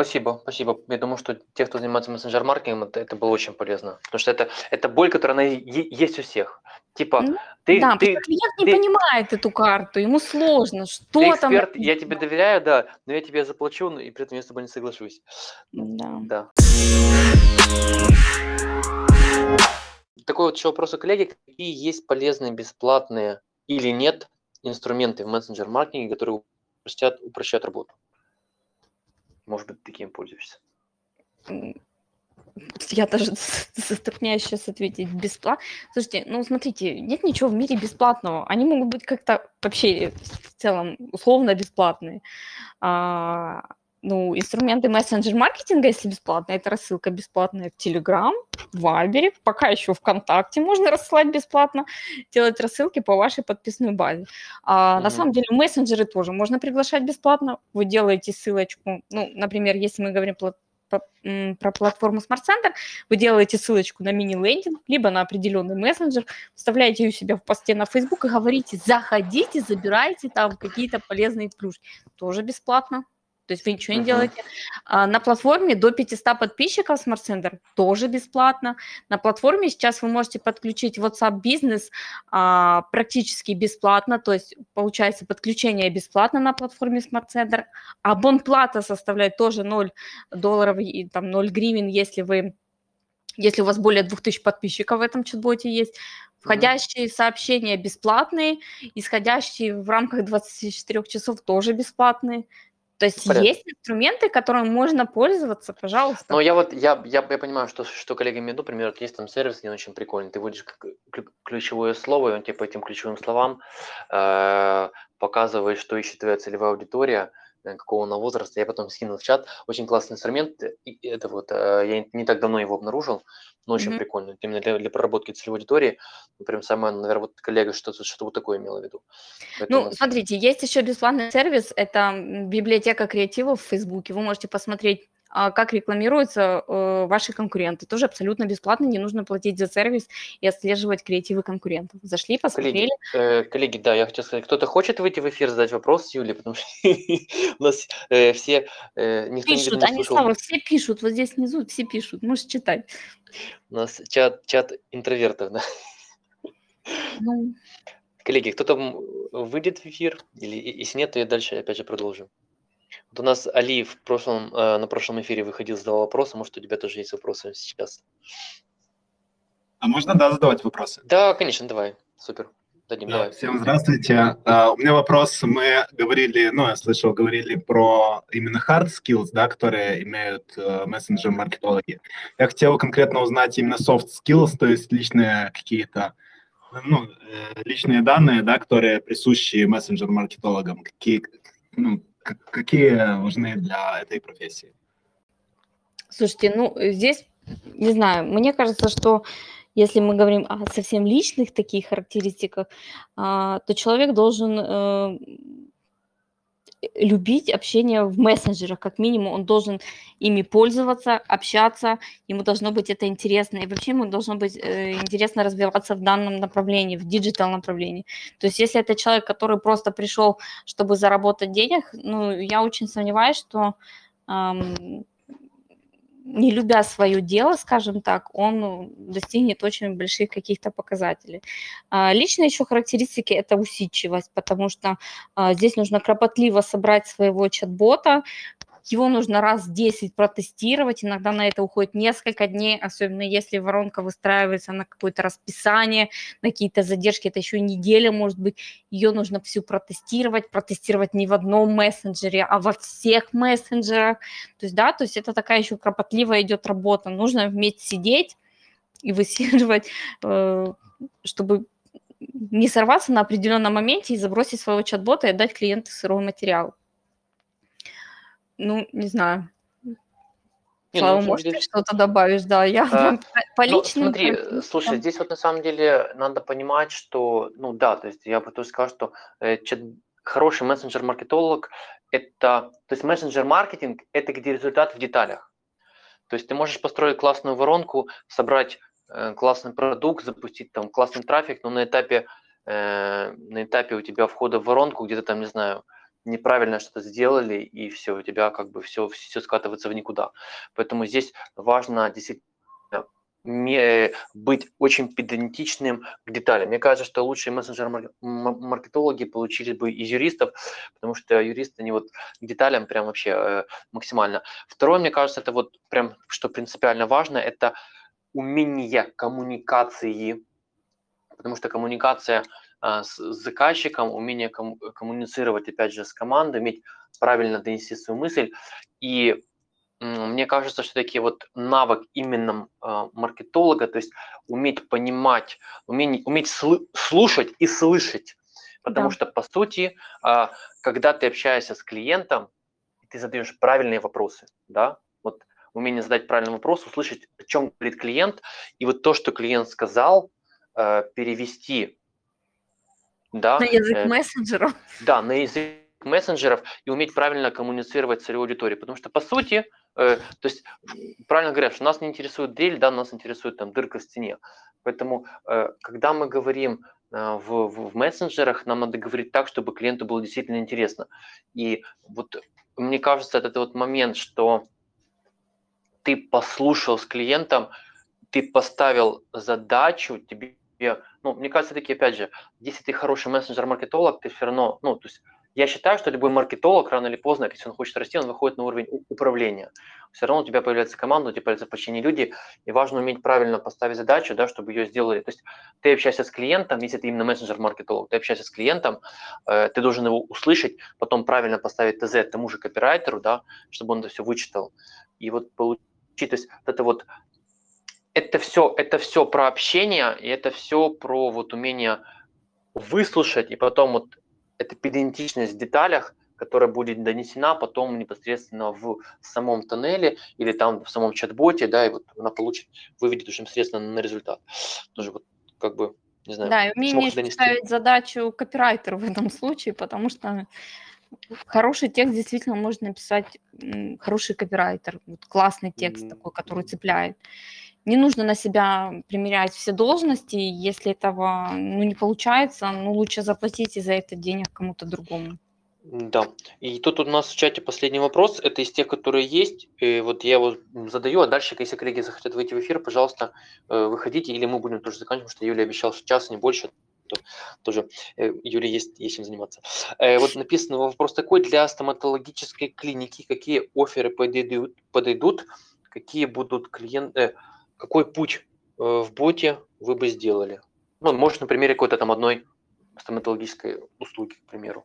Спасибо, спасибо. Я думаю, что те, кто занимается мессенджер-маркетингом, это, это было очень полезно. Потому что это, это боль, которая она есть у всех. Типа, Ну, ты, да, ты, клиент не ты- понимает эту карту, ему сложно, что ты там эксперт, я тебе доверяю, да, но я тебе заплачу, и при этом я с тобой не соглашусь. Да. Да. Такой вот еще вопрос у коллеги. Какие есть полезные, бесплатные или нет инструменты в мессенджер-маркетинге, которые упростят, упрощают работу? Может быть, таким пользуешься? М, Я даже затрудняюсь сейчас ответить бесплатно. Слушайте, ну смотрите, нет ничего в мире бесплатного. Они могут быть как-то вообще в целом условно бесплатные. А, ну, инструменты мессенджер-маркетинга, если бесплатные, это рассылка бесплатная в Telegram, в Viber, пока еще ВКонтакте можно рассылать бесплатно, делать рассылки по вашей подписной базе. А, На Мгм. самом деле мессенджеры тоже можно приглашать бесплатно. Вы делаете ссылочку, ну, например, если мы говорим по- м, про платформу Smart Center, вы делаете ссылочку на мини-лендинг, либо на определенный мессенджер, вставляете ее у себя в посте на Facebook и говорите, заходите, забирайте там какие-то полезные плюшки. Тоже бесплатно. То есть вы ничего не Мгм. делаете. А, На платформе до 500 подписчиков Smart Center тоже бесплатно. На платформе сейчас вы можете подключить WhatsApp бизнес а, практически бесплатно, то есть получается подключение бесплатно на платформе Smart Center. Абонплата составляет тоже 0 долларов и там 0 гривен, если вы если у вас более 2000 подписчиков в этом чат-боте есть. Входящие сообщения бесплатные, исходящие в рамках 24 часов тоже бесплатные. То есть Порядок. есть инструменты, которыми можно пользоваться, пожалуйста. Но я вот, я, я, я понимаю, что, что в виду, например, есть там сервис, он очень прикольный, ты вводишь ключевое слово, и он тебе по этим ключевым словам э, показывает, что ищет твоя целевая аудитория, какого она возраста, я потом скинул в чат, очень классный инструмент, и это вот, э, я не так давно его обнаружил, но очень Мгм. прикольно, именно для, для проработки целевой аудитории, Ну, прям самое, наверное, вот коллега что-то что вот такое имела в виду. Поэтому- Ну, смотрите, есть еще бесплатный сервис, это библиотека креативов в Фейсбуке. Вы можете посмотреть как рекламируются э, ваши конкуренты. Тоже абсолютно бесплатно, не нужно платить за сервис и отслеживать креативы конкурентов. Зашли, посмотрели. Коллеги, э, коллеги, да, я хочу сказать, кто-то хочет выйти в эфир, задать вопрос Юле, потому что у нас э, все, э, никто пишут, они, Слава, все пишут, вот здесь внизу все пишут, можешь читать. У нас чат, чат интровертов, да? Ну. Коллеги, кто-то выйдет в эфир, или если нет, то я дальше опять же продолжу. Вот у нас Али в прошлом, э, на прошлом эфире выходил, задавал вопросы. Может, у тебя тоже есть вопросы сейчас? А можно, да, задавать вопросы? Да, конечно, давай. Супер. Дадим, да, давай. Всем здравствуйте. Uh, у меня вопрос. Мы говорили, ну, я слышал, говорили про именно hard skills, да, которые имеют uh, мессенджер-маркетологи. Я хотел конкретно узнать именно soft skills, то есть личные какие-то ну, э, личные данные, да, которые присущи мессенджер-маркетологам. Какие, ну, какие важны для этой профессии? Слушайте, ну, здесь, не знаю, мне кажется, что если мы говорим о совсем личных таких характеристиках, а, то человек должен э, любить общение в мессенджерах, как минимум, он должен ими пользоваться, общаться, ему должно быть это интересно, и вообще ему должно быть э, интересно развиваться в данном направлении, в digital направлении. То есть если это человек, который просто пришел, чтобы заработать денег, ну, я очень сомневаюсь, что не любя свое дело, скажем так, он ну, достигнет очень больших каких-то показателей. А, лично еще характеристики – это усидчивость, потому что а, здесь нужно кропотливо собрать своего чат-бота, его нужно раз 10 протестировать, иногда на это уходит несколько дней, особенно если воронка выстраивается на какое-то расписание, на какие-то задержки, это еще неделя может быть, ее нужно всю протестировать, протестировать не в одном мессенджере, а во всех мессенджерах, то есть, да, то есть это такая еще кропотливая идет работа, нужно уметь сидеть и высиживать, э, чтобы не сорваться на определенном моменте и забросить своего чат-бота и отдать клиенту сырой материал. Ну, не знаю. Не, Слава, ну, может, деле... ты что-то добавишь, да, я а, по ну, личным... Смотри, прям... слушай, здесь вот на самом деле надо понимать, что, ну да, то есть я бы тоже сказал, что э, чат... хороший мессенджер-маркетолог – это, то есть мессенджер-маркетинг – это где результат в деталях. То есть ты можешь построить классную воронку, собрать э, классный продукт, запустить там классный трафик, но на этапе, э, на этапе у тебя входа в воронку где-то там, не знаю, неправильно что-то сделали, и все, у тебя как бы все, все скатывается в никуда. Поэтому здесь важно действительно быть очень педантичным к деталям. Мне кажется, что лучшие мессенджеры-маркетологи получили бы из юристов, потому что юристы, они вот к деталям прям вообще э, максимально. Второе, мне кажется, это вот прям, что принципиально важно, это умение коммуникации, потому что коммуникация – с заказчиком, умение коммуницировать, опять же, с командой, уметь правильно донести свою мысль. И мне кажется, что такие вот навык именно а, маркетолога, то есть уметь понимать, уметь, уметь слушать и слышать. Потому да. что, по сути, а, когда ты общаешься с клиентом, ты задаешь правильные вопросы, да, вот умение задать правильный вопрос, услышать, о чем говорит клиент, и вот то, что клиент сказал, перевести да, на язык э, мессенджеров. Да, на язык мессенджеров и уметь правильно коммуницировать с целевой аудиторией. Потому что, по сути, э, то есть, правильно говорят, что нас не интересует дрель, да, нас интересует там дырка в стене. Поэтому, э, когда мы говорим э, в, в, в мессенджерах, нам надо говорить так, чтобы клиенту было действительно интересно. И вот мне кажется, это вот момент, что ты послушал с клиентом, ты поставил задачу, тебе ну, мне кажется, таки, опять же, если ты хороший мессенджер-маркетолог, ты все равно, ну, то есть я считаю, что любой маркетолог рано или поздно, если он хочет расти, он выходит на уровень управления. Все равно у тебя появляется команда, у тебя появляются почти люди, и важно уметь правильно поставить задачу, да, чтобы ее сделали. То есть ты общаешься с клиентом, если ты именно менеджер-маркетолог, ты общаешься с клиентом, э, ты должен его услышать, потом правильно поставить ТЗ тому же копирайтеру, да, чтобы он это все вычитал. И вот получить, то есть это вот это все, это все про общение, и это все про вот умение выслушать, и потом вот эта педантичность в деталях, которая будет донесена потом непосредственно в самом тоннеле или там в самом чат-боте, да, и вот она получит, выведет уже непосредственно на результат. Тоже вот как бы, не знаю. Да, и умение ставить задачу копирайтеру в этом случае, потому что хороший текст действительно может написать хороший копирайтер, вот классный текст такой, который цепляет. Не нужно на себя примерять все должности, если этого ну, не получается, ну лучше заплатите за это денег кому-то другому. Да. И тут у нас в чате последний вопрос. Это из тех, которые есть. И вот я его задаю, а дальше, если коллеги захотят выйти в эфир, пожалуйста, э, выходите, или мы будем тоже заканчивать, потому что Юлия обещал, что час, не больше. То тоже э, Юлия есть, есть чем заниматься. Э, вот написано вопрос такой. Для стоматологической клиники какие оферы подойдут, подойдут какие будут клиенты, какой путь в боте вы бы сделали? Ну, может, на примере какой-то там одной стоматологической услуги, к примеру.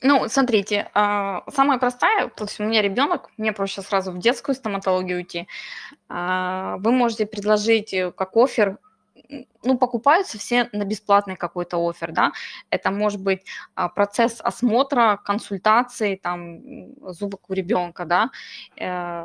Ну, смотрите, а, самая простая, то есть у меня ребенок, мне проще сразу в детскую стоматологию уйти. А, вы можете предложить э, как офер ну, покупаются все на бесплатный какой-то офер, да, это может быть а, процесс осмотра, консультации, там, зубок у ребенка, да, э,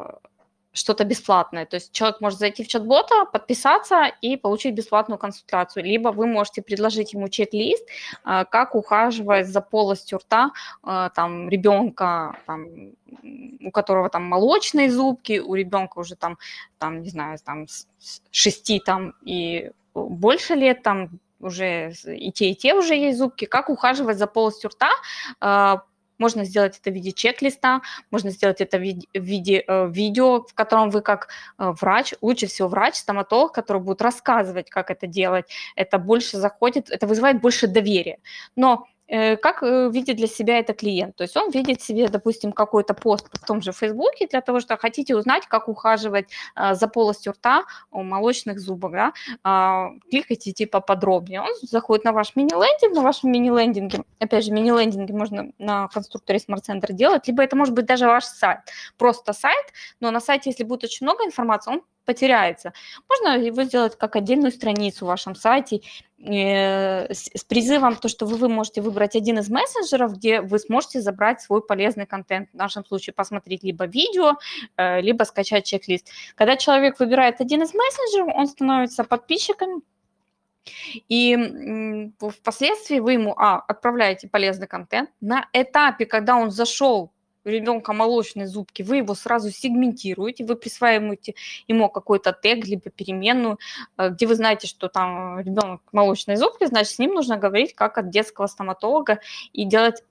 что-то бесплатное. То есть человек может зайти в чат-бота, подписаться и получить бесплатную консультацию. Либо вы можете предложить ему чек-лист, а, как ухаживать за полостью рта а, там, ребенка, там, у которого там молочные зубки, у ребенка уже там, там не знаю, там с 6 там, и больше лет, там уже и те, и те уже есть зубки, как ухаживать за полостью рта, а, можно сделать это в виде чек-листа, можно сделать это в виде, в виде э, видео, в котором вы как э, врач, лучше всего врач, стоматолог, который будет рассказывать, как это делать. Это больше заходит, это вызывает больше доверия. Но как э, видит для себя это клиент. То есть он видит себе, допустим, какой-то пост в том же Фейсбуке для того, что хотите узнать, как ухаживать а, за полостью рта у молочных зубов, да, а, кликайте типа подробнее. Он заходит на ваш мини-лендинг, на вашем мини-лендинге, опять же, мини-лендинги можно на конструкторе Center делать, либо это может быть даже ваш сайт, просто сайт, но на сайте, если будет очень много информации, он потеряется. Можно его сделать как отдельную страницу в вашем сайте э, с, с призывом, то, что вы, вы можете выбрать один из мессенджеров, где вы сможете забрать свой полезный контент. В нашем случае посмотреть либо видео, э, либо скачать чек-лист. Когда человек выбирает один из мессенджеров, он становится подписчиком, и впоследствии вы ему, а, отправляете полезный контент. На этапе, когда он зашел ребенка молочные зубки, вы его сразу сегментируете, вы присваиваете ему какой-то тег, либо переменную, э, где вы знаете, что там ребенок молочные зубки, значит, с ним нужно говорить как от детского стоматолога и делать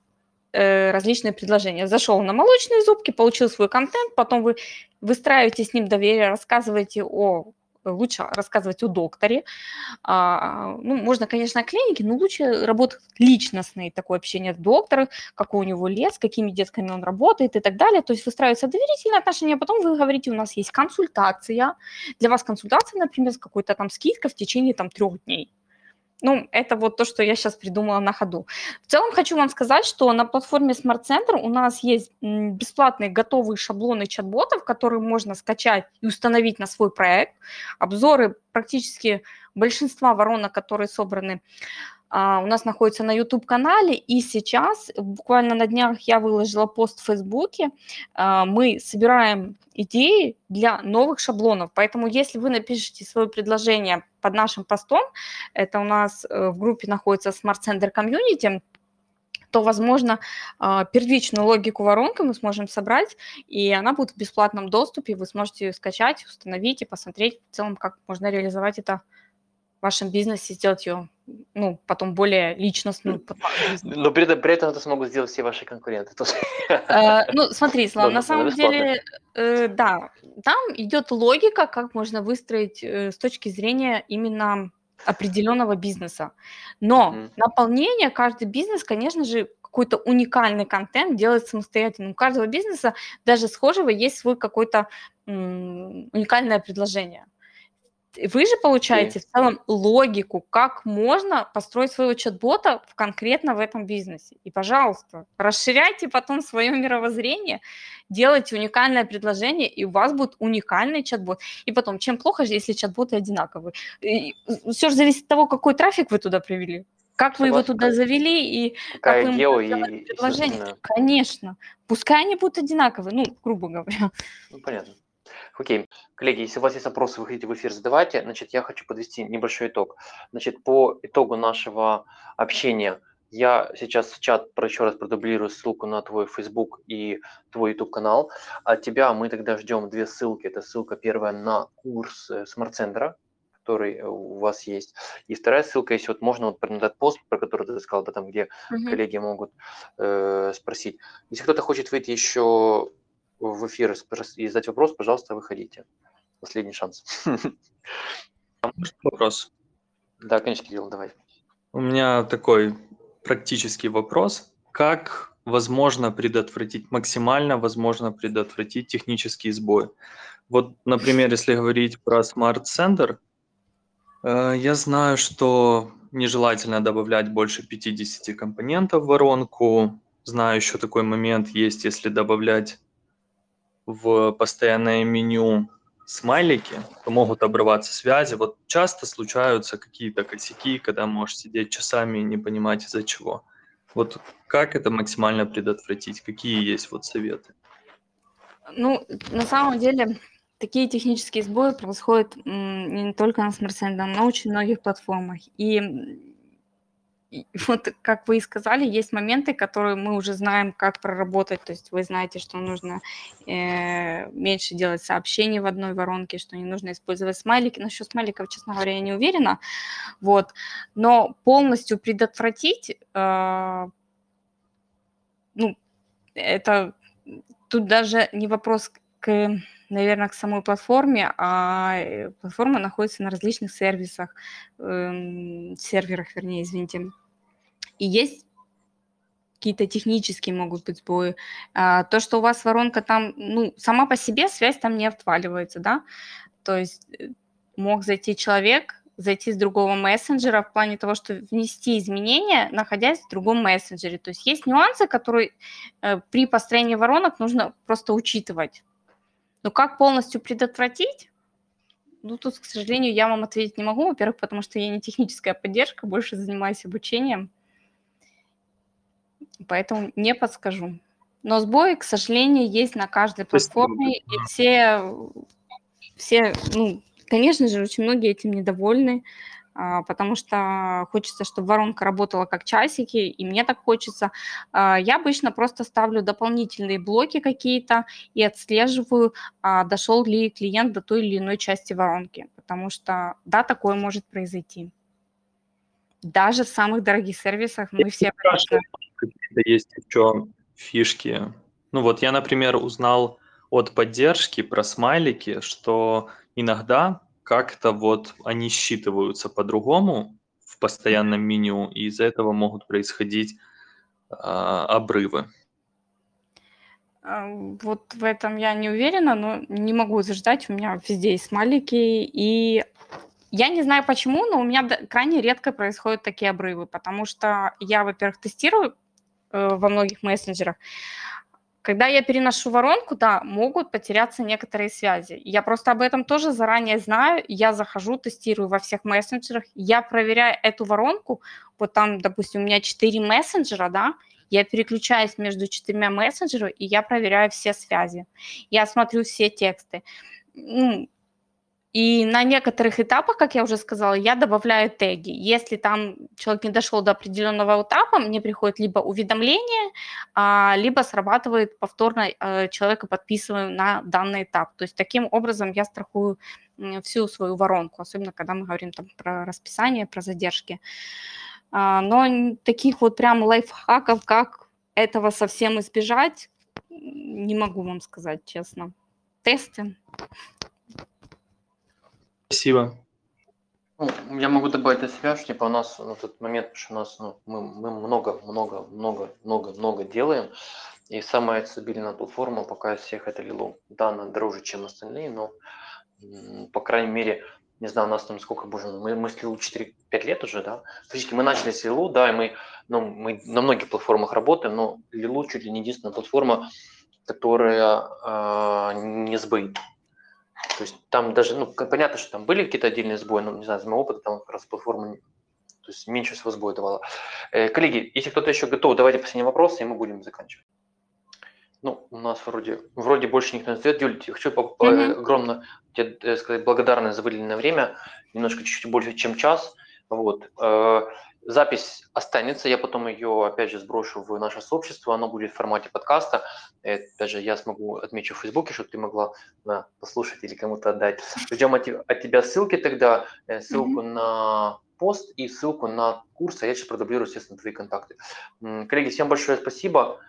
э, различные предложения. Зашел на молочные зубки, получил свой контент, потом вы выстраиваете с ним доверие, рассказываете о лучше рассказывать о докторе. А, ну, можно, конечно, о клинике, но лучше работать личностное такое общение с доктором, какой у него лет, с какими детками он работает и так далее. То есть выстраиваются доверительные отношения, а потом вы говорите, у нас есть консультация. Для вас консультация, например, с какой-то там скидкой в течение там трех дней. Ну, это вот то, что я сейчас придумала на ходу. В целом хочу вам сказать, что на платформе Smart Center у нас есть бесплатные готовые шаблоны чат-ботов, которые можно скачать и установить на свой проект. Обзоры практически большинства воронок, которые собраны а, у нас находится на YouTube-канале, и сейчас, буквально на днях я выложила пост в Фейсбуке, а, мы собираем идеи для новых шаблонов, поэтому если вы напишите свое предложение под нашим постом, это у нас э, в группе находится Smart Center Community, то, возможно, а, первичную логику воронки мы сможем собрать, и она будет в бесплатном доступе, вы сможете ее скачать, установить и посмотреть в целом, как можно реализовать это в вашем бизнесе, сделать ее ну, потом более личностную. Но при этом, при этом это смогут сделать все ваши конкуренты. Э, ну, смотри, Слава, на самом деле, э, да, там идет логика, как можно выстроить э, с точки зрения именно определенного бизнеса. Но mm-hmm. наполнение каждый бизнес, конечно же, какой-то уникальный контент делает самостоятельно. У каждого бизнеса, даже схожего, есть свой какой-то м- уникальное предложение. Вы же получаете okay. в целом логику, как можно построить своего чат-бота в, конкретно в этом бизнесе. И, пожалуйста, расширяйте потом свое мировоззрение, делайте уникальное предложение, и у вас будет уникальный чат-бот. И потом, чем плохо, если чат-боты одинаковые? И все же зависит от того, какой трафик вы туда привели. Как вы его туда завели и Какая как вы ему и, предложение? Конечно. Пускай они будут одинаковые, ну, грубо говоря. Ну, понятно. Окей. Коллеги, если у вас есть вопросы, вы хотите в эфир задавайте. Значит, я хочу подвести небольшой итог. Значит, по итогу нашего общения я сейчас в чат еще раз продублирую ссылку на твой Facebook и твой YouTube канал. От тебя мы тогда ждем две ссылки. Это ссылка первая на курс смарт-центра, который у вас есть. И вторая ссылка, если вот можно вот на этот пост, про который ты сказал, да, там, где угу. коллеги могут э, спросить. Если кто-то хочет выйти еще в эфир и задать вопрос, пожалуйста, выходите. Последний шанс. А вопрос? Да, конечно, Кирилл, давай. У меня такой практический вопрос. Как возможно предотвратить, максимально возможно предотвратить технический сбой? Вот, например, если говорить про Smart Center, э, я знаю, что нежелательно добавлять больше 50 компонентов в воронку. Знаю еще такой момент есть, если добавлять в постоянное меню смайлики, то могут обрываться связи. Вот часто случаются какие-то косяки, когда можешь сидеть часами и не понимать из-за чего. Вот как это максимально предотвратить? Какие есть вот советы? Ну, на самом деле, такие технические сбои происходят не только на SmartSend, но на очень многих платформах. И вот, как вы и сказали, есть моменты, которые мы уже знаем, как проработать. То есть вы знаете, что нужно э, меньше делать сообщений в одной воронке, что не нужно использовать смайлики. Насчет смайликов, честно говоря, я не уверена. Вот. Но полностью предотвратить, э, ну, это тут даже не вопрос к наверное, к самой платформе, а э, платформа находится на различных сервисах, э, серверах, вернее, извините. И есть какие-то технические могут быть сбои. А, то, что у вас воронка там, ну, сама по себе связь там не отваливается, да, то есть э, мог зайти человек, зайти с другого мессенджера в плане того, что внести изменения, находясь в другом мессенджере. То есть есть нюансы, которые э, при построении воронок нужно просто учитывать. Но как полностью предотвратить? Ну, тут, к сожалению, я вам ответить не могу. Во-первых, потому что я не техническая поддержка, больше занимаюсь обучением. Поэтому не подскажу. Но сбои, к сожалению, есть на каждой платформе, и все, все, ну, конечно же, очень многие этим недовольны. А, потому что хочется, чтобы воронка работала как часики, и мне так хочется. А, я обычно просто ставлю дополнительные блоки какие-то и отслеживаю, а, дошел ли клиент до той или иной части воронки, потому что, да, такое может произойти. Даже в самых дорогих сервисах мы все... Какие-то есть еще фишки. Ну вот я, например, узнал от поддержки про смайлики, что иногда как-то вот они считываются по-другому в постоянном меню, и из-за этого могут происходить э, обрывы. А, вот в этом я не уверена, но не могу заждать. У меня везде есть смайлики, и я не знаю почему, но у меня крайне редко происходят такие обрывы, потому что я, во-первых, тестирую во многих мессенджерах, когда я переношу воронку, да, могут потеряться некоторые связи. Я просто об этом тоже заранее знаю. Я захожу, тестирую во всех мессенджерах. Я проверяю эту воронку. Вот там, допустим, у меня 4 мессенджера, да, я переключаюсь между четырьмя мессенджерами, и я проверяю все связи. Я смотрю все тексты. И на некоторых этапах, как я уже сказала, я добавляю теги. Если там человек не дошел до определенного этапа, мне приходит либо уведомление, а, либо срабатывает повторно э, человека подписываем на данный этап. То есть таким образом я страхую всю свою воронку, особенно когда мы говорим там про расписание, про задержки. А, но таких вот прям лайфхаков, как этого совсем избежать, не могу вам сказать честно. Тесты Спасибо. Ну, я могу добавить от себя, что типа у нас на тот момент, что у нас ну, мы, мы много, много, много, много, много делаем. И самая стабильная платформа пока всех это Лилу. Да, она дороже, чем остальные, но по крайней мере, не знаю, у нас там сколько, боже мы, мы с Лилу 4-5 лет уже, да. Фактически мы начали с Лилу, да, и мы, ну, мы на многих платформах работаем, но Лилу чуть ли не единственная платформа, которая э, не сбоит. То есть там даже, ну, понятно, что там были какие-то отдельные сбои, но, не знаю, из моего опыта там как раз платформа то есть меньше всего сбоя давала. Э, коллеги, если кто-то еще готов, давайте последний вопрос, и мы будем заканчивать. Ну, у нас вроде, вроде больше никто не задает. Юль, хочу mm-hmm. огромно тебе э, сказать благодарность за выделенное время, немножко чуть-чуть больше, чем час. Вот. Э, Запись останется, я потом ее, опять же, сброшу в наше сообщество, оно будет в формате подкаста. И, опять же, я смогу отмечу в Фейсбуке, чтобы ты могла да, послушать или кому-то отдать. Ждем от, от тебя ссылки тогда, э, ссылку mm-hmm. на пост и ссылку на курс, а я сейчас продублирую, естественно, твои контакты. Коллеги, всем большое спасибо.